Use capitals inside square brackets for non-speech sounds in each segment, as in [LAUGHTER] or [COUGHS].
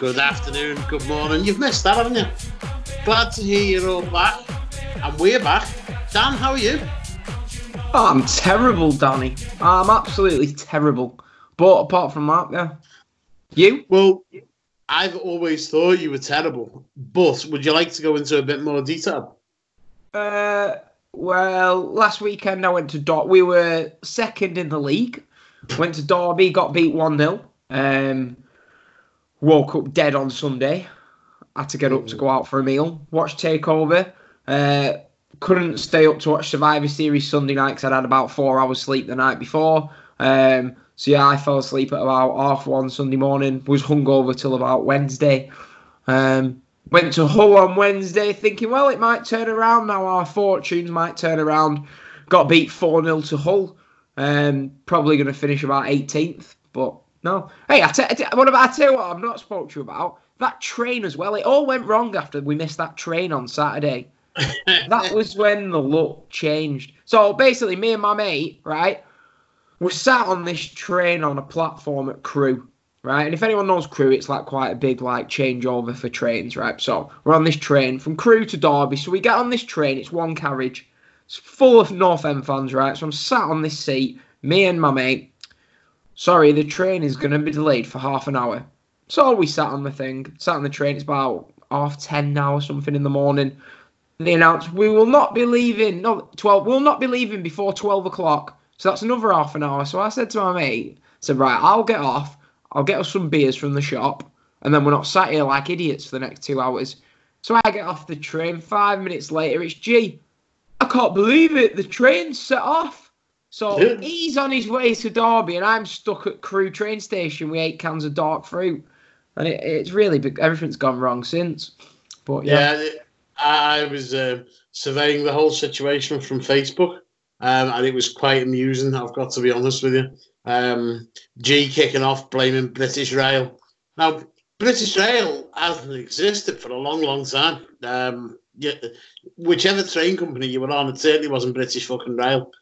Good afternoon, good morning. You've missed that, haven't you? Glad to hear you're all back, and we're back. Dan, how are you? Oh, I'm terrible, Danny. I'm absolutely terrible. But apart from that, yeah. You? Well, I've always thought you were terrible, but would you like to go into a bit more detail? Uh, well, last weekend I went to Dor- We were second in the league. Went to Derby, got beat 1 0. Um, woke up dead on Sunday. Had to get up to go out for a meal. Watched Takeover. Uh, couldn't stay up to watch Survivor Series Sunday night because I'd had about four hours sleep the night before. Um, so yeah, I fell asleep at about half one Sunday morning. Was hungover till about Wednesday. Um, went to Hull on Wednesday, thinking, well, it might turn around now. Our fortunes might turn around. Got beat four 0 to Hull. Um, probably going to finish about 18th, but no. Hey, I t- I t- what about I tell you what I've not spoke to you about that train as well. It all went wrong after we missed that train on Saturday that [LAUGHS] was when the look changed. So basically, me and my mate, right, were sat on this train on a platform at Crewe, right? And if anyone knows Crewe, it's like quite a big like changeover for trains, right? So we're on this train from Crewe to Derby. So we get on this train. It's one carriage. It's full of North End fans, right? So I'm sat on this seat, me and my mate. Sorry, the train is going to be delayed for half an hour. So we sat on the thing, sat on the train. It's about half ten now or something in the morning they announced we will not be leaving. No, twelve. We'll not be leaving before twelve o'clock. So that's another half an hour. So I said to my mate, I said, right, I'll get off. I'll get us some beers from the shop, and then we're not sat here like idiots for the next two hours. So I get off the train. Five minutes later, it's G. I can't believe it. The train's set off. So Yeah. he's on his way to Derby, and I'm stuck at Crewe train station with eight cans of dark fruit, and it, it's really. Everything's gone wrong since. But yeah, Yeah, I I was uh, surveying the whole situation from Facebook, um, and it was quite amusing. I've got to be honest with you. Um, G kicking off, blaming British Rail. Now, British Rail hasn't existed for a long, long time. Um, yeah, whichever train company you were on, it certainly wasn't British fucking Rail.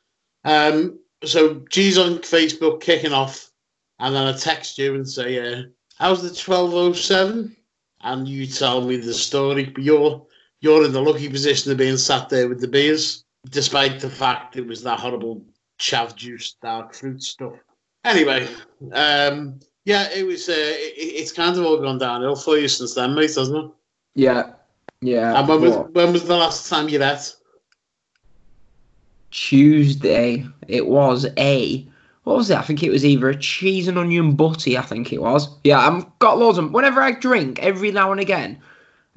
Um, so G's on Facebook kicking off, and then I text you and say, uh, "How's the twelve oh seven?" And you tell me the story. But you're you're in the lucky position of being sat there with the beers, despite the fact it was that horrible chav juice, dark fruit stuff. Anyway, um, yeah, it was. Uh, it, it's kind of all gone downhill for you since then, mate, hasn't it? yeah, yeah. And when was when was the last time you ate? Tuesday. It was a what was it? I think it was either a cheese and onion butty. I think it was. Yeah, I've got loads of. Whenever I drink, every now and again,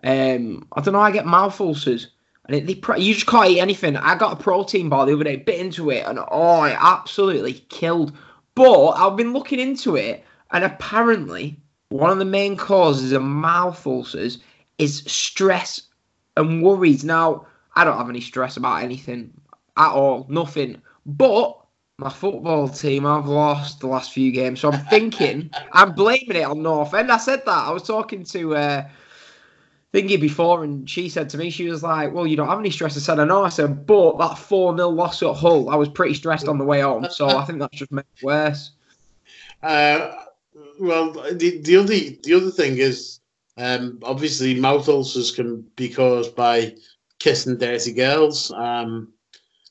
um, I don't know. I get mouth ulcers, and it, they, you just can't eat anything. I got a protein bar the other day, bit into it, and oh, it absolutely killed. But I've been looking into it, and apparently one of the main causes of mouth ulcers is stress and worries. Now, I don't have any stress about anything at all, nothing. But my football team, I've lost the last few games, so I'm thinking [LAUGHS] I'm blaming it on North End. I said that. I was talking to uh, Thingy before, and she said to me, she was like, "Well, you don't have any stress." I said, "I know." I said, "But that four 0 loss at Hull, I was pretty stressed on the way home, so I think that's just made it worse." [LAUGHS] Uh, well, the, the other the other thing is, um, obviously, mouth ulcers can be caused by kissing dirty girls, um,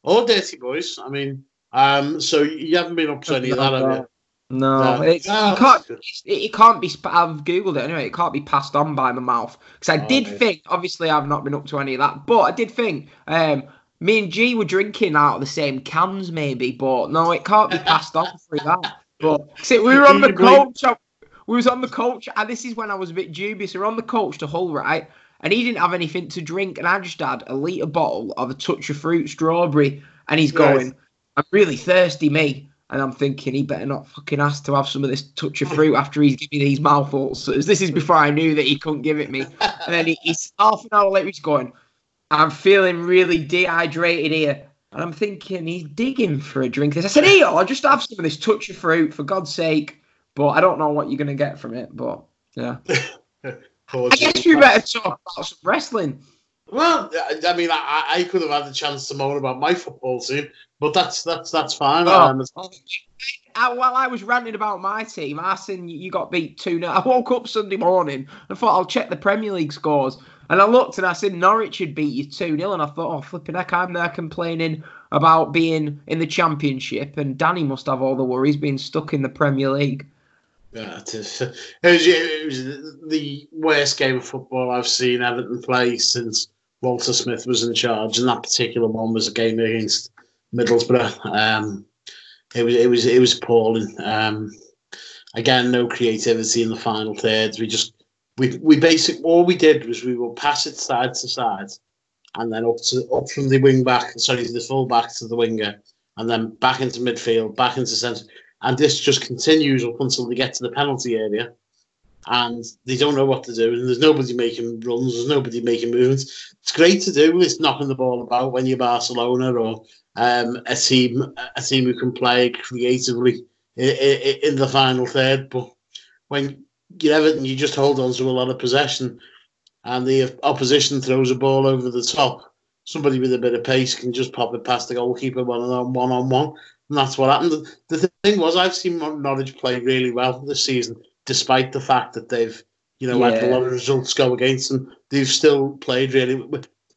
or dirty boys. I mean, um, so you haven't been up to any of that, have you? No, No. it's, No, can't. It, it can't be. I've googled it anyway. It can't be passed on by the mouth because I Oh, did think. Obviously, I've not been up to any of that, but I did think. Um, me and G were drinking out of the same cans, maybe, but no, it can't be passed on through that. But see, we were on the coach. We was on the coach, and this is when I was a bit dubious. We were on the coach to Hull, right? And he didn't have anything to drink, and I just had a litre bottle of a touch of fruit strawberry, and he's Right. going, I'm really thirsty, me. And I'm thinking he better not fucking ask to have some of this touch of fruit after he's giving me these mouth ulcers. This is before I knew that he couldn't give it me. And then he, he's half an hour later, he's going, I'm feeling really dehydrated here. And I'm thinking he's digging for a drink. I said, Here, I'll just have some of this touch of fruit, for God's sake. But I don't know what you're going to get from it. But yeah. [LAUGHS] I guess we better talk about some wrestling. Well, I- I mean, I, I could have had the chance to moan about my football team, but that's that's that's fine. Oh. Um, I, while I was ranting about my team, I seen you you got beat 2 0. I woke up Sunday morning and thought I'll check the Premier League scores. And I looked and I said Norwich had beat you 2 0. And I thought, oh, flipping heck, I'm there complaining about being in the Championship. And Danny must have all the worries being stuck in the Premier League. Yeah, it, is. [LAUGHS] it, was, it was the worst game of football I've seen Everton play since Walter Smith was in charge, and that particular one was a game against Middlesbrough. Um, it was it was it was appalling. Um, again, no creativity in the final thirds. We just we we basic all we did was we will pass it side to side, and then up to up from the wing back, sorry, the full back to the winger, and then back into midfield, back into centre and this just continues up until they get to the penalty area. And they don't know what to do. And there's nobody making runs. There's nobody making movements. It's great to do. It's knocking the ball about when you're barcelona or um, a team a team who can play creatively in, in the final third. But when you're everton you just hold on to a lot of possession. And the opposition throws a ball over the top. Somebody with a bit of pace can just pop it past the goalkeeper one on one on one and that's what happened. The thing was, I've seen Norwich play really well this season, despite the fact that they've, you know, had a lot of results go against them. They've still played really.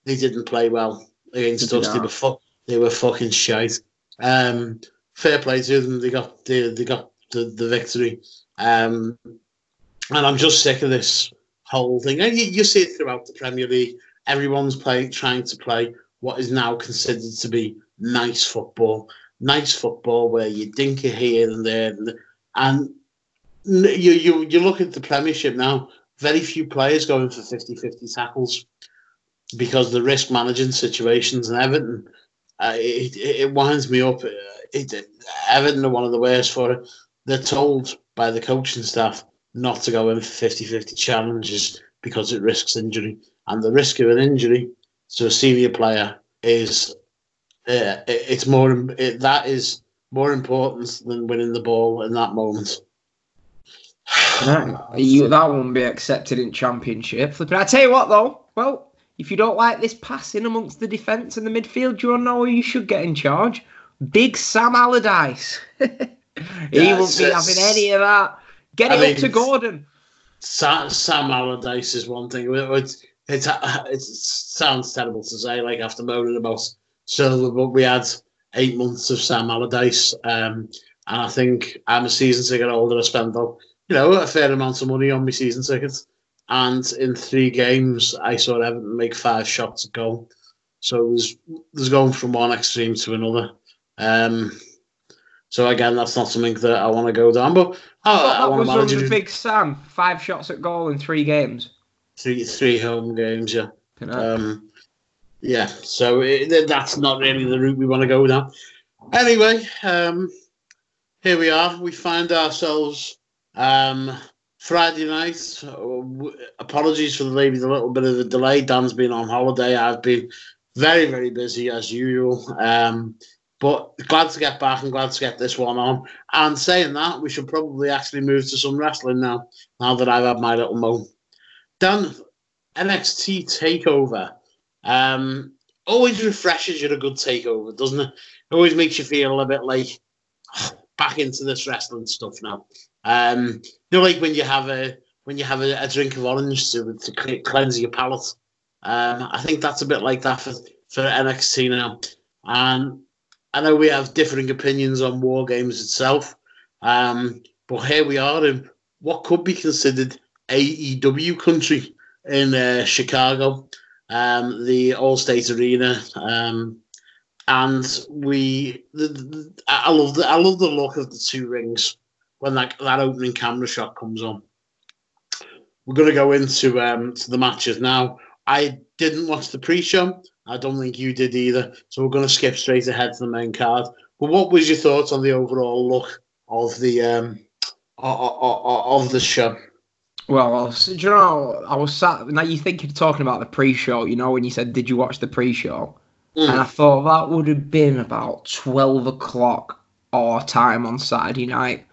They didn't play well against us. They were fu- they were fucking shite. Um, fair play to them. They got they, they got the, the victory. Um, and I'm just sick of this whole thing. And you, you see it throughout the Premier League. Everyone's playing, trying to play what is now considered to be nice football nice football where you dink it here and there, and, and you, you you look at the Premiership now. Very few players going for 50-50 tackles because the risk managing situations in Everton. Uh, it, it, it winds me up. Uh, It, Everton are one of the worst for it. They're told by the coaching staff not to go in for 50-50 challenges because it risks injury, and the risk of an injury to a senior player is uh, it, it's more it, that is more important than winning the ball in that moment. No, you, that won't be accepted in Championship. Flipping. I tell you what, though. Well, if you don't like this passing amongst the defence and the midfield, you know who you should get in charge? Big Sam Allardyce. [LAUGHS] he Yeah, won't be having any of that. Get I it mean, up to Gordon. Sam, Sam Allardyce is one thing. It, it's, it's, it sounds terrible to say, like after moaning about But we had eight months of Sam Allardyce, um, and I think I'm a season ticket holder. I spent, you know, a fair amount of money on my season tickets, and in three games, I saw Everton make five shots at goal. So it was, it was going from one extreme to another. Um, so again, that's not something that I want to go down, but I, I that want was to manage. Big Sam. Five shots at goal in three games. three three home games. Yeah, um, yeah. So it, that's not really the route we want to go down. Anyway, um, here we are. We find ourselves um, Friday night. Uh, Apologies for the maybe a little bit of a delay. Dan's been on holiday. I've been very very busy as usual. Um, but glad to get back and glad to get this one on. And saying that, we should probably actually move to some wrestling now. Now that I've had my little moan. Dan, NXT Takeover. Um, always refreshes you a good takeover, doesn't it? It always makes you feel a bit like [SIGHS] back into this wrestling stuff now. Um, you know, like when you have a when you have a, a drink of orange to to cleanse your palate. Um, I think that's a bit like that for for NXT now. And I know we have differing opinions on War Games itself, um, but here we are in what could be considered AEW country in uh, Chicago, um, the Allstate Arena, um, and we. The, the, I love the I love the look of the two rings when that that opening camera shot comes on. We're to go into um, to the matches now. I didn't watch the pre-show. I don't think you did either. So we're going to skip straight ahead to the main card. But what was your thoughts on the overall look of the um of, of the show? Well, I do you know, I was sat. Now you think you're talking about the pre-show. You know, when you said, "Did you watch the pre-show?" Mm. And I thought that would have been about twelve o'clock our time on Saturday night.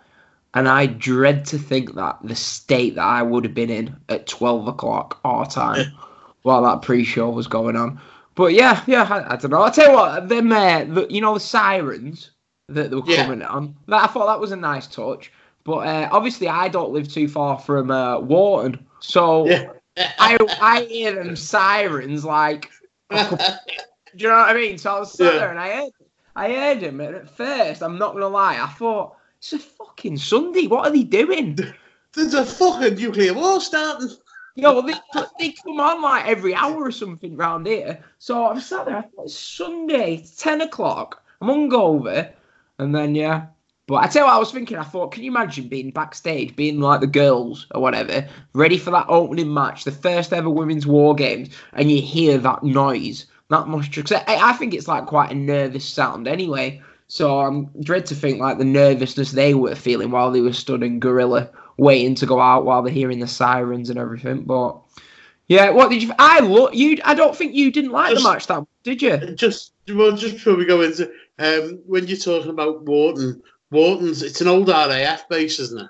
And I dread to think that the state that I would have been in at twelve o'clock our time [LAUGHS] while that pre-show was going on. But yeah, yeah, I, I don't know. I'll tell you what, them, uh, the, you know, the sirens that they were Yeah. coming on. That, I thought that was a nice touch. But uh, obviously, I don't live too far from uh, Warton, so Yeah. I I hear them sirens like. [LAUGHS] do you know what I mean? So I was sat Yeah. there and I heard, I heard him, and at first, I'm not gonna lie, I thought it's a fucking Sunday. What are they doing? [LAUGHS] There's a fucking nuclear war starting. You know, they, they come on like every hour or something round here. So I'm sat there, I thought it's Sunday, 10 o'clock. I'm hungover. And then, yeah. But I tell you what, I was thinking, I thought, can you imagine being backstage, being like the girls or whatever, ready for that opening match, the first ever women's war games, and you hear that noise? That must. I, I think it's like quite a nervous sound anyway. So I'm dread to think like the nervousness they were feeling while they were stood in Gorilla waiting to go out while they're hearing the sirens and everything. But yeah, what did you? I look you. I don't think you didn't like Just- the match that did you? Just well, just before we go into um, when you're talking about Warton, Warton's it's an old RAF base, isn't it?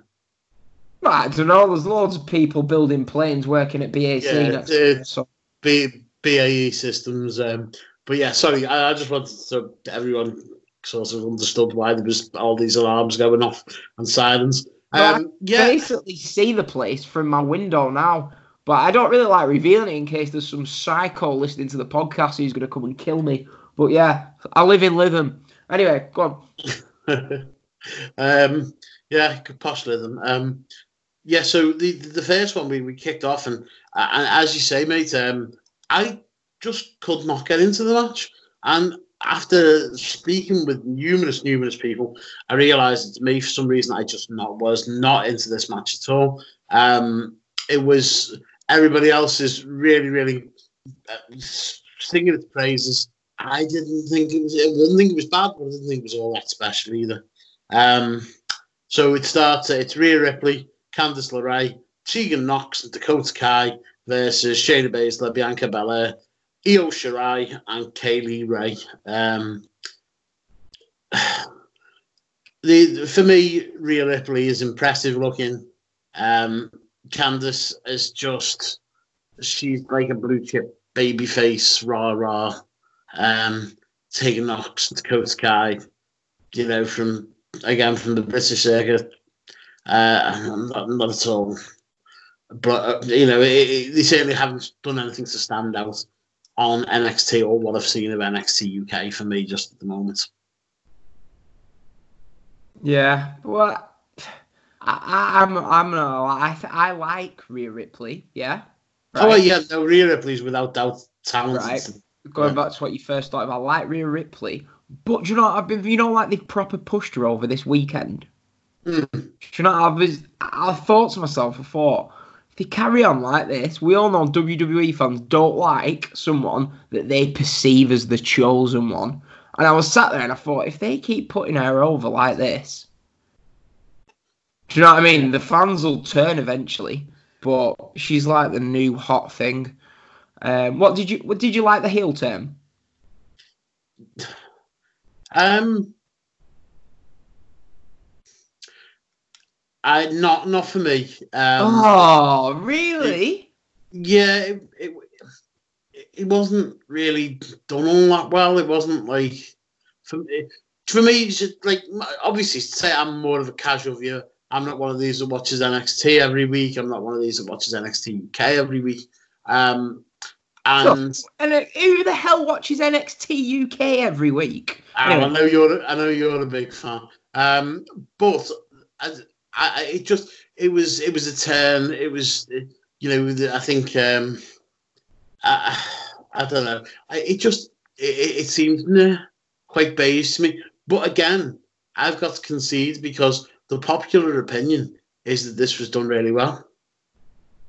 I don't know. There's loads of people building planes working at BAC Yeah, uh, so B, BAE systems. Um, but yeah, sorry, I, I just wanted to everyone sort of understood why there was all these alarms going off and sirens. Well, Um, yeah, basically see the place from my window now. But I don't really like revealing it in case there's some psycho listening to the podcast who's going to come and kill me. But yeah, I live in Lytham. Anyway, go on. [LAUGHS] um, yeah, good posh rhythm. Um, yeah, so the the first one we, we kicked off, and and as you say, mate, um, I just could not get into the match, and after speaking with numerous numerous people, I realised it's me for some reason I just not was not into this match at all. Um, it was everybody else is really really uh, singing its praises. I didn't think it was. I didn't think it was bad, but I didn't think it was all that special either. Um, so it starts. It's Rhea Ripley, Candice LeRae, Tegan Nox, and Dakota Kai versus Shayna Baszler, Bianca Belair, Io Shirai, and Kay Lee Ray. Um, [SIGHS] the for me, Rhea Ripley is impressive looking. Um, Candice is just she's like a blue chip baby face, rah rah. Um, Tegan Nox, Dakota Kai, you know, from again from the British circuit. Uh, not, not at all. But uh, you know, it, it, they certainly haven't done anything to stand out on NXT or what I've seen of NXT UK for me just at the moment. Yeah, well, I, I, I'm I'm no, I I like Rhea Ripley. Yeah. Oh yeah, no, Rhea Ripley's without doubt talented. Right. Going Yeah. back to what you first thought about, I like Rhea Ripley, but do you know I've been? You know, like they proper pushed her over this weekend. Mm. Do you know? I was. I thought to myself, I thought, if they carry on like this, we all know WWE fans don't like someone that they perceive as the chosen one. And I was sat there and I thought, if they keep putting her over like this, do you know what I mean? The fans will turn eventually, but she's like the new hot thing. Um, what did you? What did you like the heel turn? [SIGHS] [LAUGHS] Um, I not not for me. Um, oh, really? Yeah, it, it it wasn't really done all that well. It wasn't like for me. For me, it's just like obviously, say I'm more of a casual viewer. I'm not one of these that watches NXT every week. I'm not one of these that watches NXT UK every week. Um, and And uh, who the hell watches NXT UK every week? I know you're. I know you're a big fan. Um, but I, I, it just it was it was a turn. It was you know I think um, I, I don't know. I, it just it, it seemed nah, quite beige to me. But again, I've got to concede because the popular opinion is that this was done really well.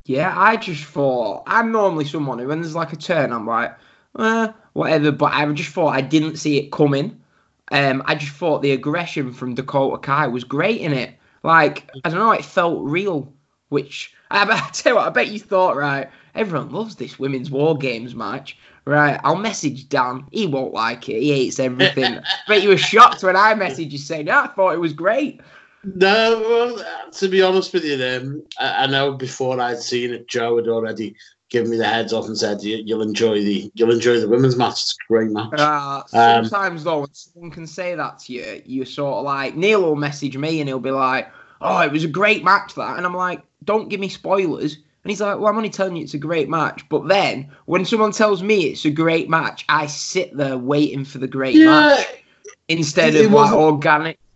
Yeah, I just thought I'm normally someone who, when there's like a turn, I'm like, uh, whatever. But I just thought I didn't see it coming. Um, I just thought the aggression from Dakota Kai was great in it. Like I don't know, it felt real. Which I, [LAUGHS] I tell you what, I bet you thought right. Everyone loves this women's war games match. Right, I'll message Dan. He won't like it. He hates everything. [LAUGHS] but you were shocked when I messaged you saying, no, I thought it was great. No, well, to be honest with you, um, I, I know before I'd seen it, Joe had already given me the heads off and said you, will enjoy the you'll enjoy the women's match. It's a great match. Uh, sometimes um, though, when someone can say that to you, you're sort of like Neil will message me and he'll be like, "Oh, it was a great match that," and I'm like, "Don't give me spoilers." And he's like, Well, I'm only telling you it's a great match. But then when someone tells me it's a great match, I sit there waiting for the great yeah, match instead of like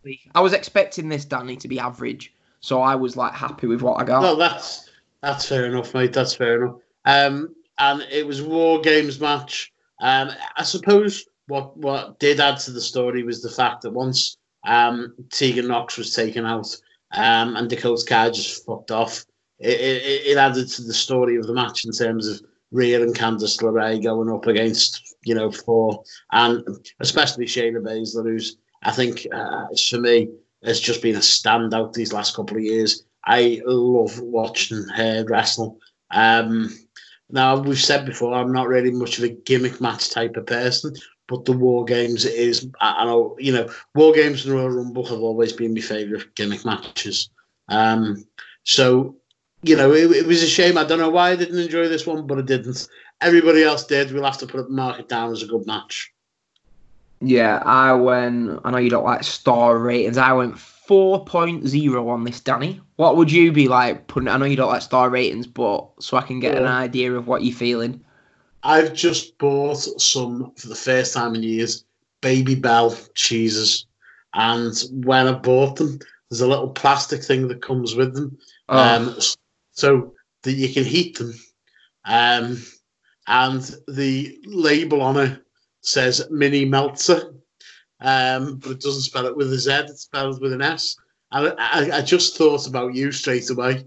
organically. I was expecting this Danny to be average. So I was like happy with what I got. No, that's that's fair enough, mate. That's fair enough. Um, and it was War Games match. Um, I suppose what what did add to the story was the fact that once um, Tegan Nox was taken out um, and Dakota Kai just fucked off, it, it, it, added to the story of the match in terms of Rhea and Candice LeRae going up against, you know, four, and especially Shayna Baszler, who's, I think, uh, for me, it's just been a standout these last couple of years. I love watching her wrestle. Um, now, we've said before, I'm not really much of a gimmick match type of person, but the War Games is, I know, you know, War Games and Royal Rumble have always been my favourite gimmick matches. Um, so you know, it, it, was a shame. I don't know why I didn't enjoy this one, but I didn't. Everybody else did. We'll have to put it mark it down as a good match. Yeah, I went. I know you don't like star ratings. I went 4.0 on this, Danny. What would you be like putting? I know you don't like star ratings, but so I can get yeah. an idea of what you're feeling. I've just bought some for the first time in years, Babybel cheeses, and when I bought them, there's a little plastic thing that comes with them. Oh. Um, so that you can heat them. Um, and the label on it says Mini Meltzer, um, but it doesn't spell it with a Z, It's spelled with an S. And I, I just thought about you straight away.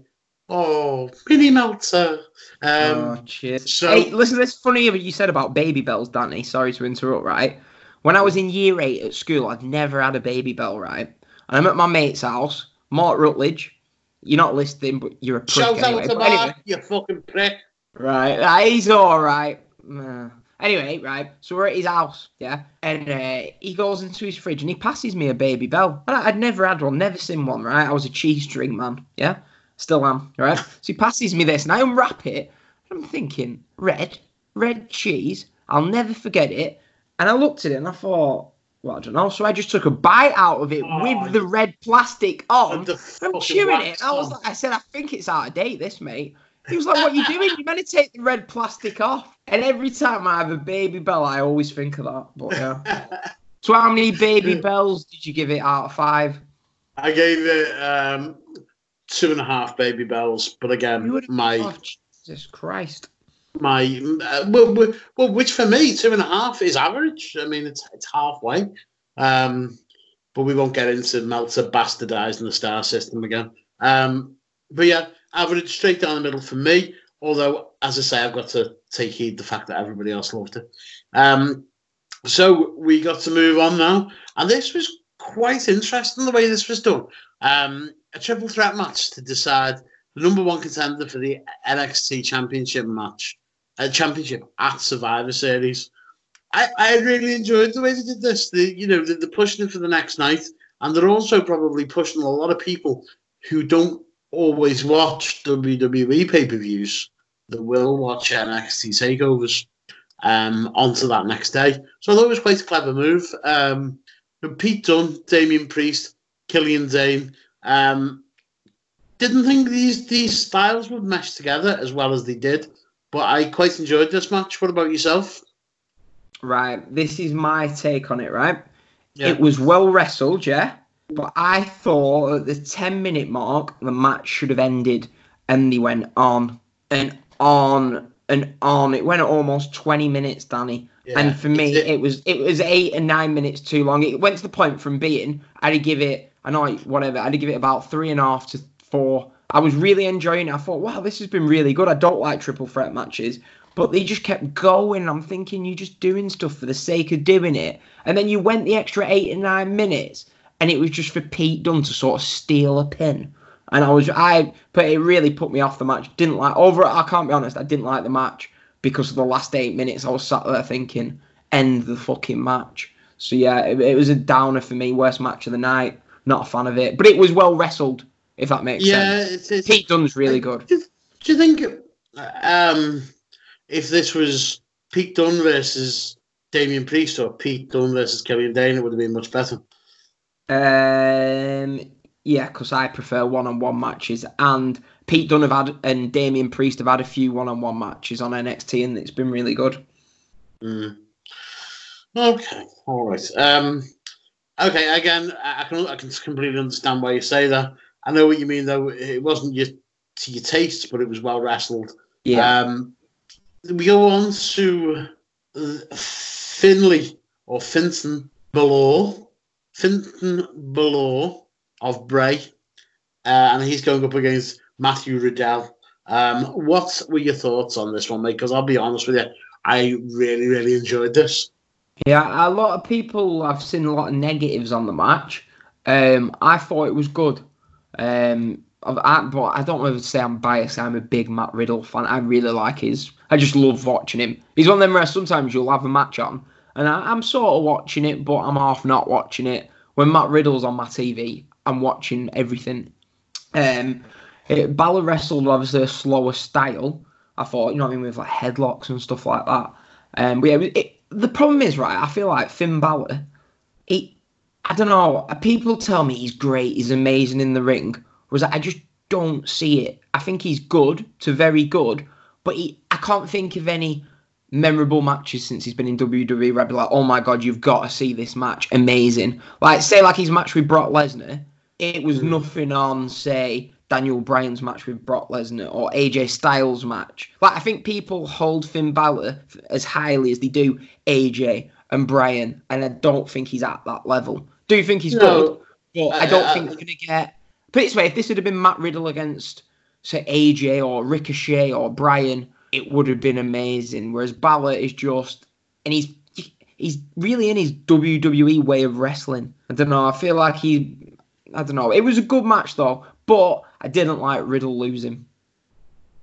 Oh, Mini Meltzer. Um, oh, cheers. So, hey, listen, this funny what you said about Babybels, Danny. Sorry to interrupt, right? When I was in year eight at school, I'd never had a Babybel, right? And I'm at my mate's house, Mark Rutledge, you're not listening, but you're a prick Shout anyway. out to Mark, anyway. you fucking prick. Right, he's all right. Uh, anyway, right. So we're at his house, yeah, and uh, he goes into his fridge and he passes me a Babybel. I'd never had one, never seen one. Right, I was a cheese drink man, yeah, still am. Right, so he passes me this, and I unwrap it. I'm thinking, red, red cheese. I'll never forget it. And I looked at it and I thought, well, I don't know. So I just took a bite out of it oh, with the red plastic on. I'm chewing it. I was like, I said, I think it's out of date, this mate. He was like, What are you doing? You're meant to take the red plastic off. And every time I have a Babybel, I always think of that. But yeah. [LAUGHS] so how many Babybels did you give it out of five? I gave it um, two and a half Babybels, But again, my oh, Jesus Christ my uh, well, well, which for me two and a half is average. I mean, it's it's halfway. Um, but we won't get into Meltzer bastardizing the star system again. Um, but yeah, average straight down the middle for me. Although, as I say, I've got to take heed the fact that everybody else loved it. Um, so we got to move on now, and this was quite interesting the way this was done. Um, a triple threat match to decide the number one contender for the NXT Championship match a championship at Survivor Series. I, I really enjoyed the way they did this. The you know they're pushing it for the next night, and they're also probably pushing a lot of people who don't always watch WWE pay per views that will watch NXT takeovers um, onto that next day. So I thought it was quite a clever move. Um, Pete Dunne, Damian Priest, Killian Dain. Um, didn't think these these styles would mesh together as well as they did. But I quite enjoyed this match. What about yourself? Right, this is my take on it. Right, yeah. it was well wrestled, yeah. But I thought at the ten minute mark the match should have ended, and they went on and on and on. It went almost twenty minutes, Danny. Yeah. And for me, it, it was it was eight and nine minutes too long. It went to the point from being I'd give it I know whatever I'd give it about three and a half to four I was really enjoying it. I thought, wow, this has been really good. I don't like triple threat matches, but they just kept going. I'm thinking you're just doing stuff for the sake of doing it. And then you went the extra eight and nine minutes, and it was just for Pete Dunne to sort of steal a pin. And I was, I, but it really put me off the match. Didn't like over. I can't be honest. I didn't like the match because of the last eight minutes. I was sat there thinking, end the fucking match. So yeah, it, it was a downer for me. Worst match of the night. Not a fan of it, but it was well wrestled. If that makes Yeah, sense. it's, it's, Pete Dunne's really good. Do, do you think um, if this was Pete Dunne versus Damian Priest or Pete Dunne versus Kevin Dane, it would have been much better? Um, yeah, because I prefer one-on-one matches, and Pete Dunne have had and Damian Priest have had a few one-on-one matches on NXT, and it's been really good. Mm. Okay, all right. Um, okay, again, I can I can completely understand why you say that. I know what you mean, though. It wasn't your to your taste, but it was well wrestled. Yeah, Um, we go on to Finley or Finton Balor, Finton Balor of Bray, uh, and he's going up against Matthew Riddle. Um, what were your thoughts on this one, mate? Because I'll be honest with you, I really, really enjoyed this. yeah. A lot of people I've seen a lot of negatives on the match. Um, I thought it was good. Um, I, but I don't want to say I'm biased. I'm a big Matt Riddle fan. I really like his. I just love watching him. He's one of them where sometimes you'll have a match on, and I, I'm sort of watching it, but I'm half not watching it. When Matt Riddle's on my TV, I'm watching everything. Um, it, Balor wrestled obviously a slower style. I thought, you know what I mean, with like headlocks and stuff like that. Um, but yeah, it, the problem is right. I feel like Finn Balor, he, I don't know. People tell me he's great, he's amazing in the ring. Was I just don't see it. I think he's good to very good, but he, I can't think of any memorable matches since he's been in WWE where I'd be like, oh my god, you've got to see this match, amazing. Like say like his match with Brock Lesnar, it was Mm. nothing on say Daniel Bryan's match with Brock Lesnar or AJ Styles match. Like I think people hold Finn Balor as highly as they do AJ and Bryan, and I don't think he's at that level. Do you think he's good? No, But I don't I- think I- he's gonna get. Put it this way: if this would have been Matt Riddle against, say, AJ or Ricochet or Bryan, it would have been amazing. Whereas Balor is just, and he's he's really in his WWE way of wrestling. I don't know. I feel like he, I don't know. It was a good match though, but I didn't like Riddle losing.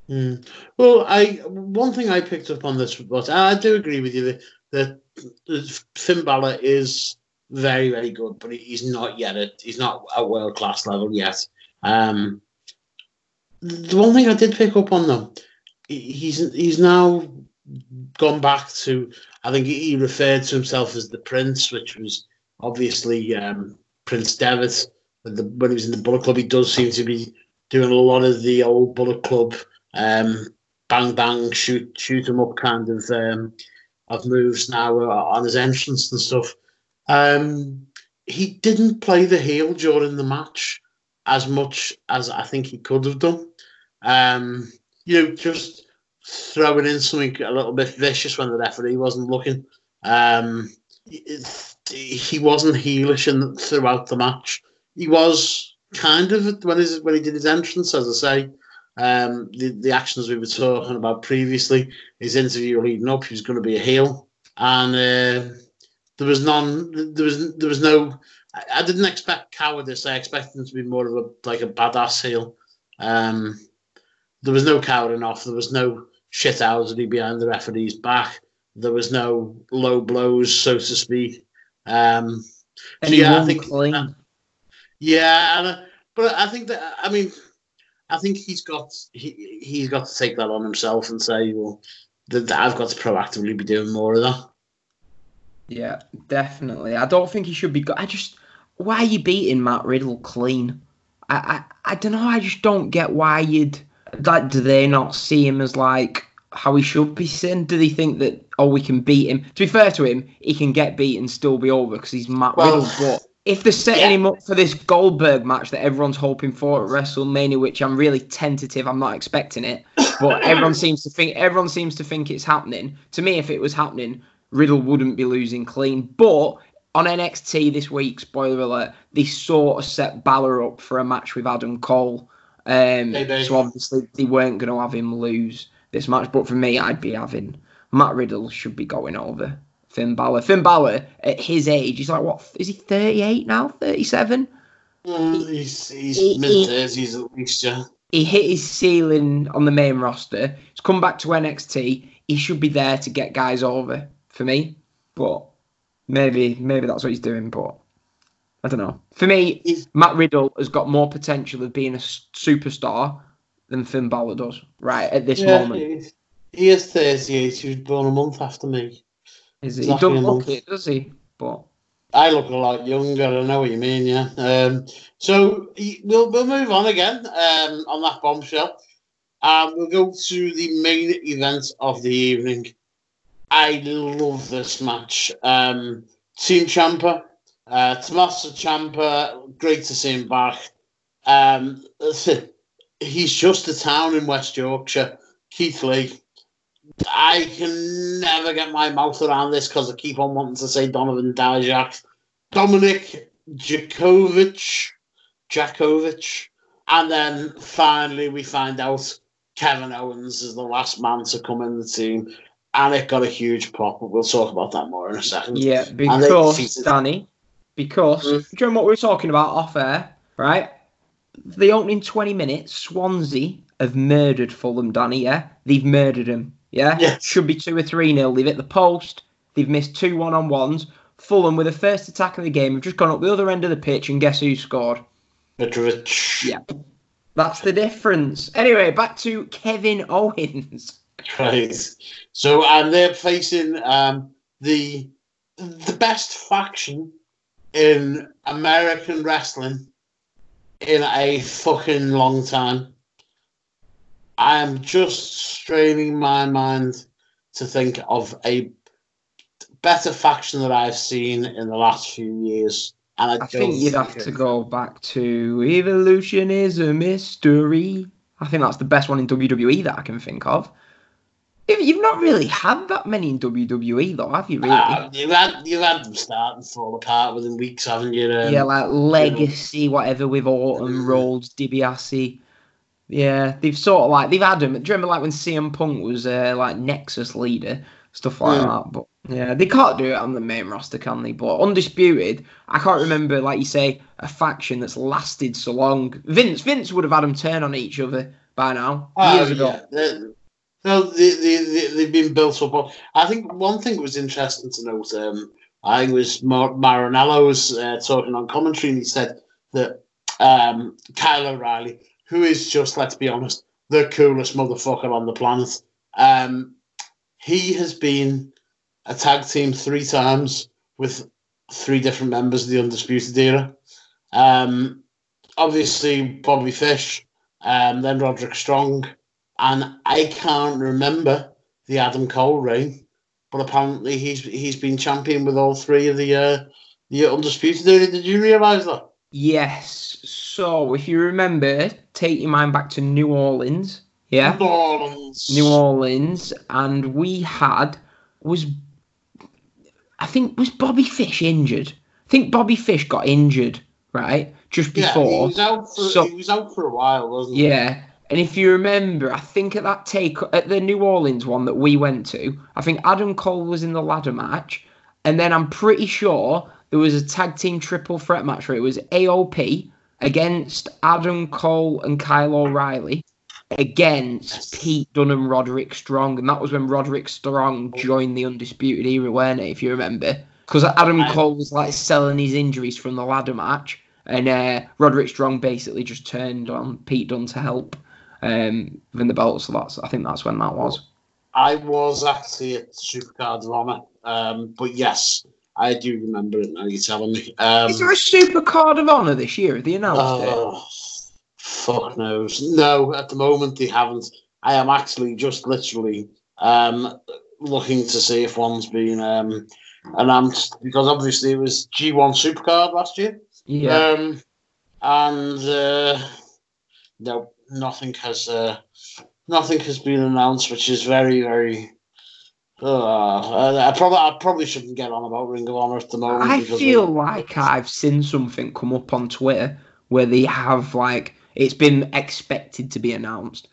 Mm. Well, I one thing I picked up on this, was I do agree with you that, that, Finn Balor is very, very good, but he's not yet he's not at world class level yet. Um, the one thing I did pick up on them, he- he's he's now gone back to. I think he referred to himself as the Prince, which was obviously um, Prince Devitt. When, the, when he was in the Bullet Club, he does seem to be doing a lot of the old Bullet Club um, bang bang shoot shoot 'em up kind of um, of moves now uh, on his entrance and stuff. Um, he didn't play the heel during the match as much as I think he could have done. Um, you know, just throwing in something a little bit vicious when the referee wasn't looking. Um, he wasn't heelish in, throughout the match. He was kind of when his when he did his entrance, as I say. Um, the the actions we were talking about previously, his interview leading up, he was going to be a heel, and uh, there was none. There was there was no. I, I didn't expect cowardice. I expected him to be more of a like a badass heel. Um, there was no cowering off. There was no shit housery behind the referee's back. There was no low blows, so to speak. Um, And So, yeah, I think- clean. yeah, and, uh, but I think that I mean, I think he's got he he's got to take that on himself and say, well, that, that I've got to proactively be doing more of that. Yeah, definitely. I don't think he should be. Go- I just why are you beating Matt Riddle clean? I, I I don't know. I just don't get why you'd like. Do they not see him as like how he should be seen? Do they think that oh we can beat him? To be fair to him, he can get beat and still be over because he's Matt Well, Riddle. But if they're setting yeah. him up for this Goldberg match that everyone's hoping for at WrestleMania, which I'm really tentative, I'm not expecting it. But [COUGHS] everyone seems to think everyone seems to think it's happening. To me, if it was happening, Riddle wouldn't be losing clean. But on NXT this week, spoiler alert, they sort of set Balor up for a match with Adam Cole. Um, so obviously they weren't going to have him lose this match. But for me, I'd be having Matt Riddle should be going over Finn Balor. Finn Balor at his age, he's like what? Is he 38 now? 37? Mm, he's he's He- mid thirties at least, yeah. He hit his ceiling on the main roster. He's come back to NXT. He should be there to get guys over for me. But maybe maybe that's what he's doing. But I don't know. For me, He's- Matt Riddle has got more potential of being a superstar than Finn Balor does right at this yeah, moment. he- He is thirty eight. He was born a month after me. Is he? Exactly He a doesn't look month. it, does he? But I look a lot younger. I know what you mean. Yeah. Um, so we'll we'll move on again um, on that bombshell. Um, we'll go to the main event of the evening. I love this match. Um, Team Ciampa, uh, Tommaso Ciampa. Great to see him back. Um, [LAUGHS] he's just a town in West Yorkshire. Keith Lee. I can never get my mouth around this because I keep on wanting to say Donovan Dijak. Dominic Djokovic, Djokovic, and then finally we find out Kevin Owens is the last man to come in the team, and it got a huge pop. But we'll talk about that more in a second. yeah, because Danny, because Mm. do you remember what we were talking about off air, right? The opening twenty minutes, Swansea have murdered Fulham. Danny, yeah, they've murdered them. Yeah, Yes. should be two or three nil. They've hit the post. They've missed two one on ones. Fulham with the first attack of the game have just gone up the other end of the pitch, and guess who scored? Mitrovic. Yeah. That's the difference. Anyway, back to Kevin [LAUGHS] Owens. Right. So and they're facing um, the the best faction in American wrestling in a fucking long time. I am just straining my mind to think of a better faction that I've seen in the last few years. And I, I think you'd have think to go back to Evolution is a Mystery. I think that's the best one in WWE that I can think of. You- You've not really had that many in WWE though, have you? Really? Ah, you've had you've had them start and fall apart within weeks, haven't you? Um, yeah, like Legacy, whatever with Orton. Rhodes, DiBiase. Yeah, they've sort of like they've had them. Do you remember like when CM Punk was uh, like Nexus leader, stuff like Mm. that? But yeah, they can't do it on the main roster, can they? But undisputed, I can't remember like you say a faction that's lasted so long. Vince, Vince would have had them turn on each other by now Oh, years ago. yeah. No, they, they, they, they've been built up. I think one thing was interesting to note, um, I was Mar- was uh, talking on commentary and he said that um, Kyle O'Reilly, who is just, let's be honest, the coolest motherfucker on the planet, um, he has been a tag team three times with three different members of the Undisputed Era. Um, obviously, Bobby Fish, um, then Roderick Strong, and I can't remember the Adam Cole reign, but apparently he's he's been champion with all three of the uh, the undisputed era. Did you realise that? Yes. So if you remember, take your mind back to New Orleans. Yeah. New Orleans. New Orleans, and we had was I think was Bobby Fish injured. I think Bobby Fish got injured right just Yeah, he before. was out for So- he was out for a while, wasn't he? Yeah, and if you remember, I think at that take at the New Orleans one that we went to, I think Adam Cole was in the ladder match, and then I'm pretty sure there was a tag team triple threat match where it was AOP against Adam Cole and Kyle O'Reilly against. Pete Dunne and Roderick Strong, and that was when Roderick Strong joined the Undisputed Era, weren't it? If you remember, because Adam Cole was like selling his injuries from the ladder match, and uh, Roderick Strong basically just turned on Pete Dunne to help um, win the belt. So that's I think that's when that was. I was actually at Supercard of Honor, um, but yes, I do remember it now. You're telling me. Um, Is there a Super Card of Honor this year? Have they announced it? Oh, fuck knows. No, at the moment they haven't. I am actually just literally um, looking to see if one's been um, announced because obviously it was G1 Supercard last year. Yeah. Um, and uh, no, nothing has uh, nothing has been announced, which is very very. Uh, I probably I probably shouldn't get on about Ring of Honor at the moment. I feel we- like I've seen something come up on Twitter where they have like It's been expected to be announced.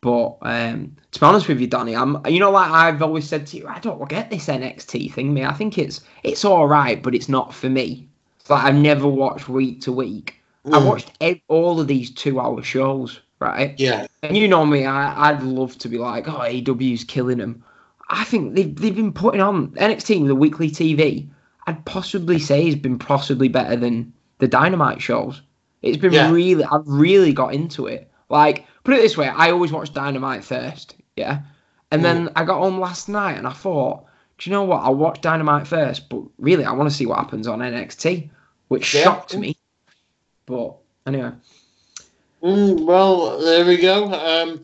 But um, to be honest with you, Danny, I'm you know like I've always said to you, I don't get this NXT thing, me. I think it's it's all right, but it's not for me. It's like I've never watched week to week. I Mm. watched all of these two-hour shows, right? Yeah, And you know me, I, I'd love to be like, oh, AEW's killing them. I think they've, they've been putting on NXT, the weekly TV, I'd possibly say has been possibly better than the Dynamite shows. It's been Yeah. really, I've really got into it. Like, put it this way, I always watch Dynamite first, yeah? And then mm. I got home last night and I thought, do you know what? I'll watch Dynamite first, but really, I want to see what happens on NXT, which Yeah. shocked me. But anyway. Mm, well, there we go. Um,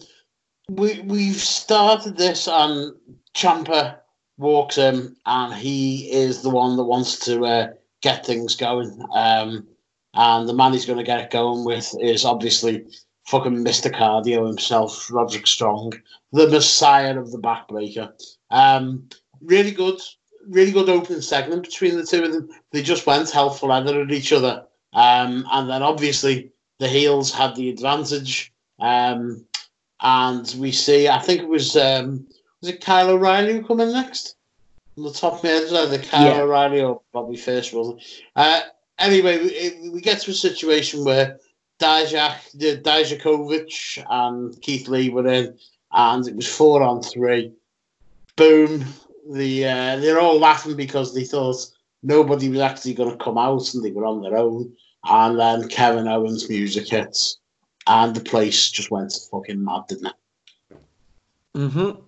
we we've started this, and Ciampa walks in, and he is the one that wants to uh, get things going. Um, and the man he's going to get it going with is obviously fucking Mr. Cardio himself, Roderick Strong, the messiah of the backbreaker. Um, really good, really good opening segment between the two of them. They just went hell for leather at each other. Um, and then obviously the heels had the advantage. Um, and we see, I think it was, um, was it Kyle O'Reilly who come in next? On the top of my head, it was either Kyle Yeah. O'Reilly or Bobby Fish, wasn't? Uh, anyway, we, we get to a situation where Dijak, the Dijakovic and Keith Lee were in, and it was four on three. Boom. The uh, they're all laughing because they thought nobody was actually going to come out and they were on their own. And then Kevin Owens' music hits, and the place just went fucking mad, didn't it? Mm-hmm.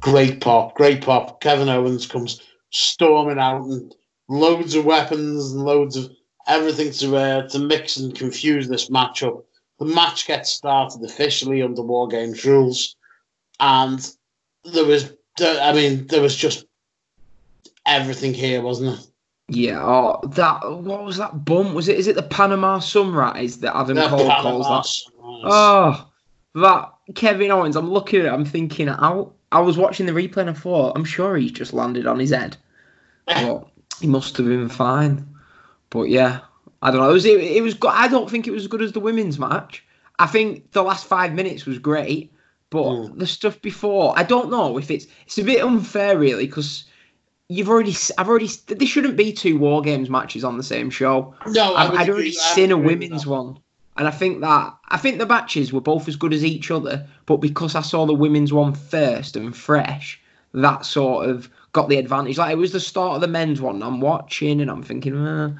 Great pop, great pop. Kevin Owens comes storming out and loads of weapons and loads of everything to uh, to mix and confuse this matchup. The match gets started officially under War Games rules, and there was, I mean, there was just everything here, wasn't it? Yeah, oh, that what was that bump? Was it? Is it the Panama Sunrise that Adam The Cole Panama calls that? Sunrise. Oh, that Kevin Owens. I'm looking at it. I'm thinking. I, I was watching the replay and I thought, I'm sure he's just landed on his head, [LAUGHS] but he must have been fine. But yeah, I don't know. It was. It, it was. Good. I don't think it was as good as the women's match. I think the last five minutes was great, but Mm. the stuff before, I don't know if it's. It's a bit unfair, really, because. You've already, I've already. There shouldn't be two War Games matches on the same show. No, I I've, would I'd already seen a women's one, and I think that I think the matches were both as good as each other, but because I saw the women's one first and fresh, that sort of got the advantage. Like it was the start of the men's one. I'm watching and I'm thinking, uh,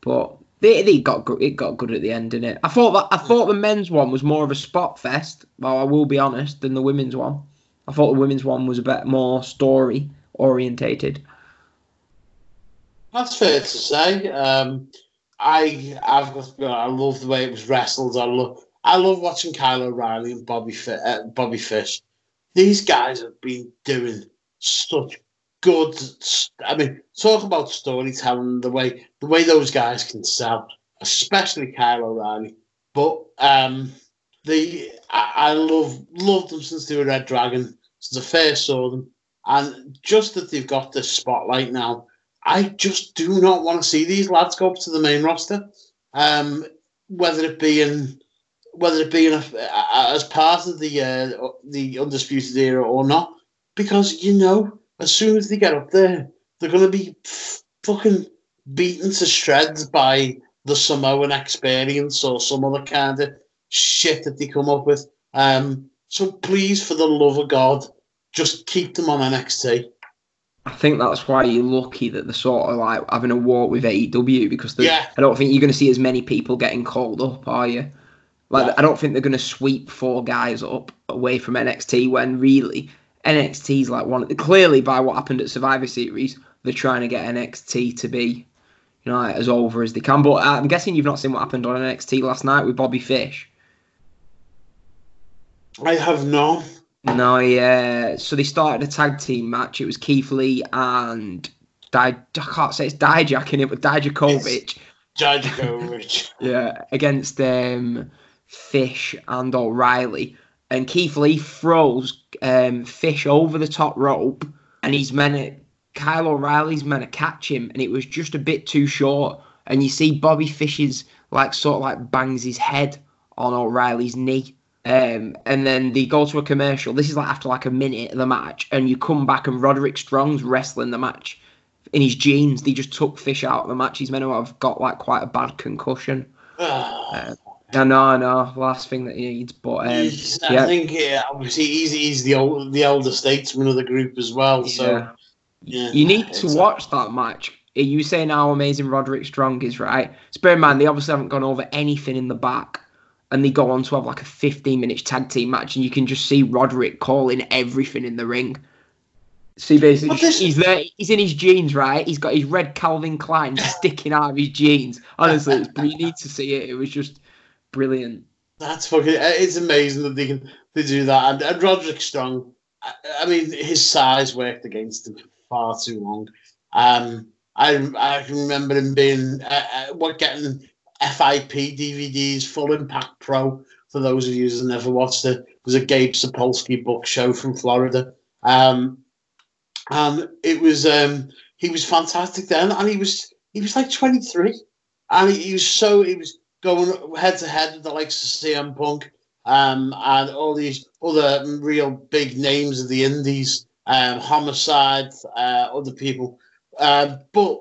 but they, they got good. It got good at the end, didn't it? I thought that I thought the men's one was more of a spot fest. Well, I will be honest, than the women's one. I thought the women's one was a bit more story orientated. That's fair to say. Um, I I've got, you know, I love the way it was wrestled. I love I love watching Kyle O'Reilly and Bobby Fi- uh, Bobby Fish. These guys have been doing such good. I mean, talk about storytelling. The way the way those guys can sell, especially Kyle O'Reilly. But um, the I, I love them since they were Red Dragon. Since I first saw them, and just that they've got the spotlight now. I just do not want to see these lads go up to the main roster, um, whether it be in whether it be in a, as part of the uh, the undisputed era or not, because you know as soon as they get up there, they're going to be fucking beaten to shreds by the Samoan experience or some other kind of shit that they come up with. Um, so please, for the love of God, just keep them on NXT. I think that's why you're lucky that they're sort of like having a war with AEW because Yeah. I don't think you're going to see as many people getting called up, are you? Like Yeah. I don't think they're going to sweep four guys up away from NXT when really NXT is like one. Of the, clearly, by what happened at Survivor Series, they're trying to get NXT to be, you know, as over as they can. But I'm guessing you've not seen what happened on NXT last night with Bobby Fish. I have not. No, yeah. So they started a tag team match. It was Keith Lee and Di- I can't say it's Dijak in it, but Dijakovic. Jajakovic. [LAUGHS] Yeah, against um, Fish and O'Reilly. And Keith Lee throws um, Fish over the top rope, and he's meant to, Kyle O'Reilly's meant to catch him, and it was just a bit too short. And you see Bobby Fish's like sort of like bangs his head on O'Reilly's knee. Um, and then they go to a commercial. This is like after like a minute of the match, and you come back and Roderick Strong's wrestling the match in his jeans. They just took Fish out of the match. He's meant to have got like quite a bad concussion. [SIGHS] Uh, I know, I know. Last thing that he needs, but um, I yeah. think yeah, obviously he's he's the old the elder statesman of the group as well. So yeah. yeah, You need to watch that match. Are you saying how amazing Roderick Strong is, right? In mind, they obviously haven't gone over anything in the back. And they go on to have like a 15 minute tag team match, and you can just see Roderick calling everything in the ring. See, basically, this- he's there. He's in his jeans, right? He's got his red Calvin Klein [LAUGHS] sticking out of his jeans. Honestly, you need to see it. It was just brilliant. That's fucking. It's amazing that they can they do that. And, and Roderick Strong, I, I mean, his size worked against him for far too long. Um, I I can remember him being uh, uh, what getting FIP DVDs, Full Impact Pro. For those of you who never watched it, was a Gabe Sapolsky book show from Florida. Um, and it was um, he was fantastic then, and he was he was like twenty three, and he, he was so he was going head to head with the likes of CM Punk um, and all these other real big names of the indies, um, Homicide, uh, other people. Uh, but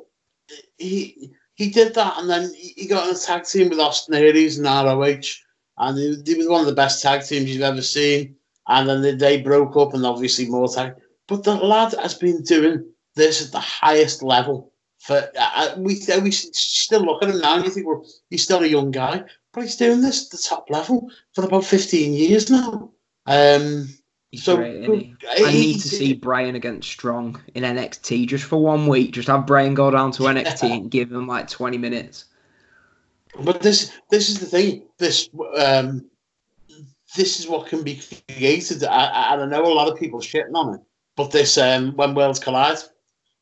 he he did that, and then he got in a tag team with Austin Aries and ROH, and he, he was one of the best tag teams you've ever seen. And then they, broke up, and obviously more tag. But the lad has been doing this at the highest level for uh, we we still look at him now and you think well he's still a young guy but he's doing this at the top level for about 15 years now um He's so great, he? he- I need to he- see Brian against Strong in NXT just for one week. Just have Brian go down to [LAUGHS] NXT and give him like 20 minutes. but this this is the thing this um this is what can be created I, I, and I know a lot of people shitting on it but this um when worlds collide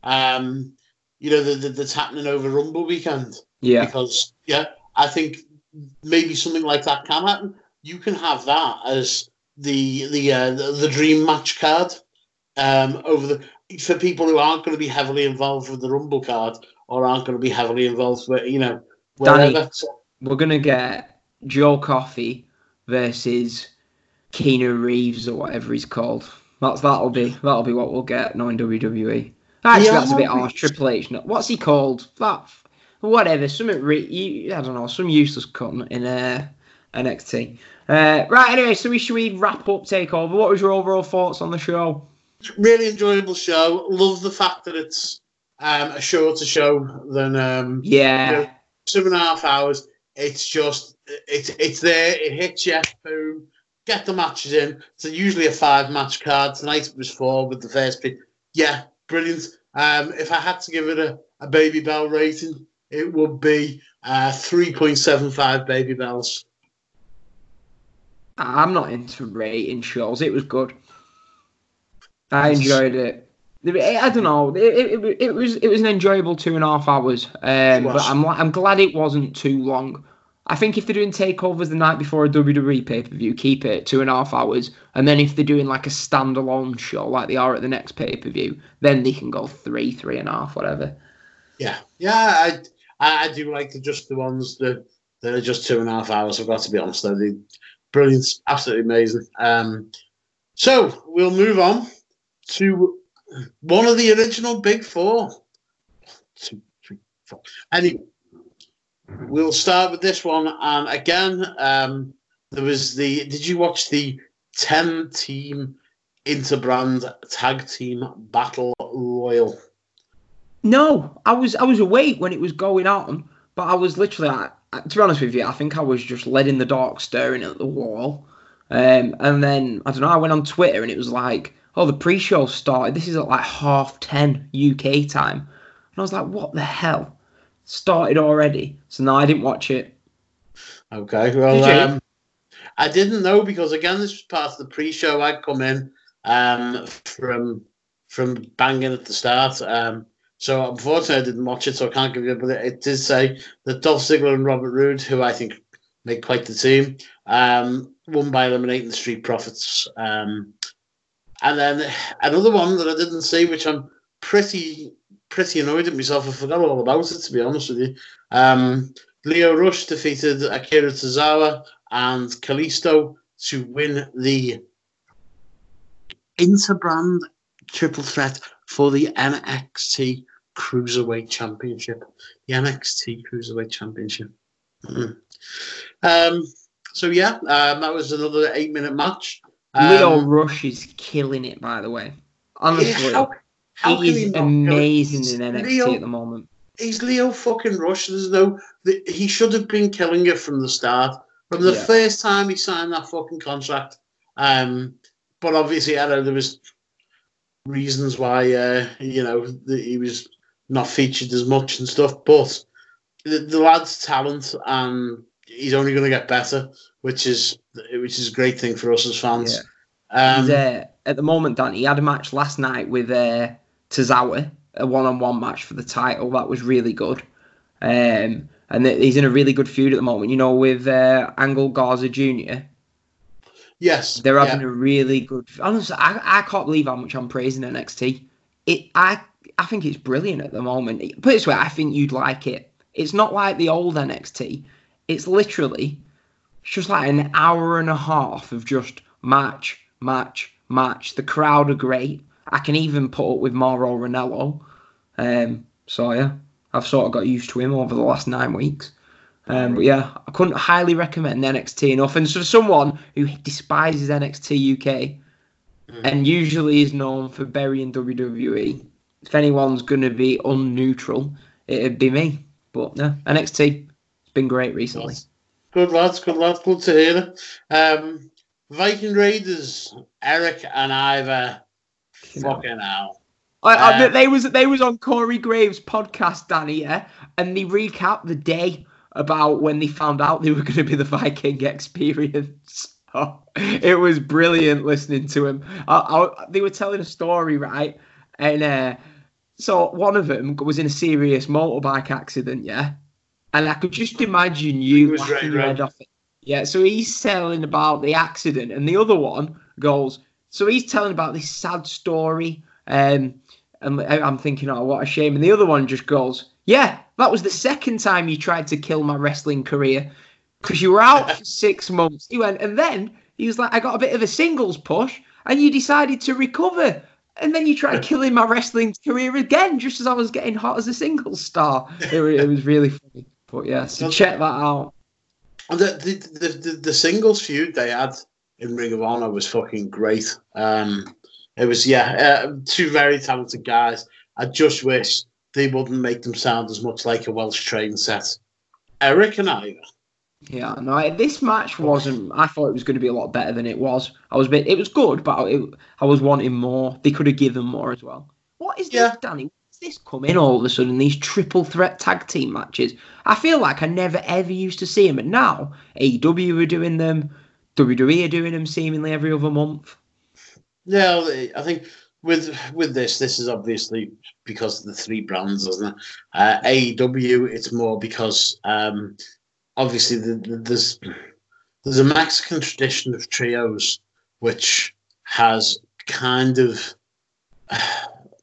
um you know the, the, that's happening over rumble weekend Yeah. because yeah, I think maybe something like that can happen. You can have that as the the uh, the, the dream match card um, over the for people who aren't going to be heavily involved with the Rumble card or aren't going to be heavily involved with you know Danny. wherever. We're going to get Joe Coffey versus Keanu Reeves or whatever he's called. That's that'll be that'll be what we'll get knowing WWE. Actually, Yeah, that's a bit harsh. Triple H. What's he called? That whatever. Something re- I don't know. Some useless cunt in uh, NXT. Uh, right. Anyway, so we should we wrap up takeover. What was your overall thoughts on the show? really enjoyable show. Love the fact that it's um, a shorter show than um, Yeah. Yeah. two and a half hours. It's just it's it's there. It hits you. Boom. Get the matches in. So usually a five match card. Tonight it was four with the first pick. Yeah, brilliant. Um, if I had to give it a, a Babybel rating, it would be uh, three point seven five Babybels. I'm not into rating shows. It was good. I enjoyed it. I don't know. It, it, it was it was an enjoyable two and a half hours. Um, but. I'm I'm glad it wasn't too long. I think if they're doing takeovers the night before a WWE pay per view, keep it two and a half hours. And then if they're doing like a standalone show like they are at the next pay per view, then they can go three, three and a half, whatever. Yeah, yeah. I I, I do like the just the ones that that are just two and a half hours. I've got to be honest. Though, they brilliant, absolutely amazing. Um, so we'll move on to one of the original Big Four. Two, three, four. Anyway, we'll start with this one. And again, um, there was the. Did you watch the ten-team interbrand tag team battle royal? No, I was I was awake when it was going on, but I was literally like, to be honest with you, I think I was just led in the dark, staring at the wall. Um, and then I don't know, I went on Twitter and it was like, oh, the pre-show started. This is at like half ten UK time, and I was like, what the hell? Started already? So no, I didn't watch it. Okay, well, Did um, I didn't know because again, this was part of the pre-show. I'd come in um, from from banging at the start. Um, so unfortunately, I didn't watch it, so I can't give you. But it, did say that Dolph Ziggler and Robert Roode, who I think make quite the team, um, won by eliminating the Street Profits. Um, and then another one that I didn't see, which I'm pretty pretty annoyed at myself. I forgot all about it, to be honest with you. Um, Lio Rush defeated Akira Tozawa and Kalisto to win the Interbrand triple threat for the NXT Cruiserweight Championship. The NXT Cruiserweight Championship. [CLEARS THROAT] Um, so yeah, um, that was another eight minute match. Um, Lio Rush is killing it, by the way. Honestly, how- how he is amazing in NXT Lio- at the moment. he's Lio fucking Rush. There's no, the, he should have been killing it from the start, from the Yeah. first time he signed that fucking contract. Um, but obviously, I know there was reasons why, uh, you know, that he was not featured as much and stuff. But the, the lad's talent, and he's only going to get better, which is which is a great thing for us as fans. Um, uh, at the moment, Dan, he had a match last night with uh, Tozawa, a one-on-one match for the title. That was really good. Um, and he's in a really good feud at the moment. You know, with uh, Angel Garza Jr. yes, They're yeah. having a really good. Honestly, I, I can't believe how much I'm praising NXT. It I I think it's brilliant at the moment. Put it this way, I think you'd like it. It's not like the old NXT. It's literally it's just like an hour and a half of just match, match, match. The crowd are great. I can even put up with Mauro Ranallo. Um, so yeah, I've sort of got used to him over the last nine weeks. Um, but yeah, I couldn't highly recommend NXT enough. And for someone who despises NXT UK Mhm. and usually is known for burying WWE, if anyone's going to be unneutral, it'd be me. But no, NXT, it's been great recently. Good lads, good lads, good to hear. Um, Viking Raiders, Erik and Ivar, You know. fucking hell. I, I, Uh, they was they was on Corey Graves' podcast, Danny, yeah, and they recap the day about when they found out they were going to be the Viking experience. [LAUGHS] Oh, it was brilliant listening to him. I, I, they were telling a story, right, and uh, so one of them was in a serious motorbike accident, yeah, and I could just imagine you was laughing Ray your head off it. Yeah, so he's telling about the accident, and the other one goes. So he's telling about this sad story, um, and I'm thinking, oh, what a shame. And the other one just goes, yeah, that was the second time you tried to kill my wrestling career because you were out for [LAUGHS] six months. He went, and then he was like, I got a bit of a singles push, and you decided to recover. And then you tried [LAUGHS] killing my wrestling career again, just as I was getting hot as a singles star. It, it was really funny. But yeah, so check that out. And the, the, the, the, the singles feud they had in Ring of Honor was fucking great. Um, it was, yeah, uh, two very talented guys. I just wish they wouldn't make them sound as much like a Welsh train set. Erik and I. Yeah, no, this match wasn't. I thought it was going to be a lot better than it was. I was a bit. It was good, but it, I was wanting more. They could have given more as well. What is Yeah. this, Danny? What's this coming all of a sudden? These triple threat tag team matches. I feel like I never ever used to see them, and now AEW are doing them. WWE are doing them seemingly every other month. Yeah, I think with with this, this is obviously because of the three brands, isn't it? Uh, AEW, it's more because um, obviously the, the, there's there's a Mexican tradition of trios which has kind of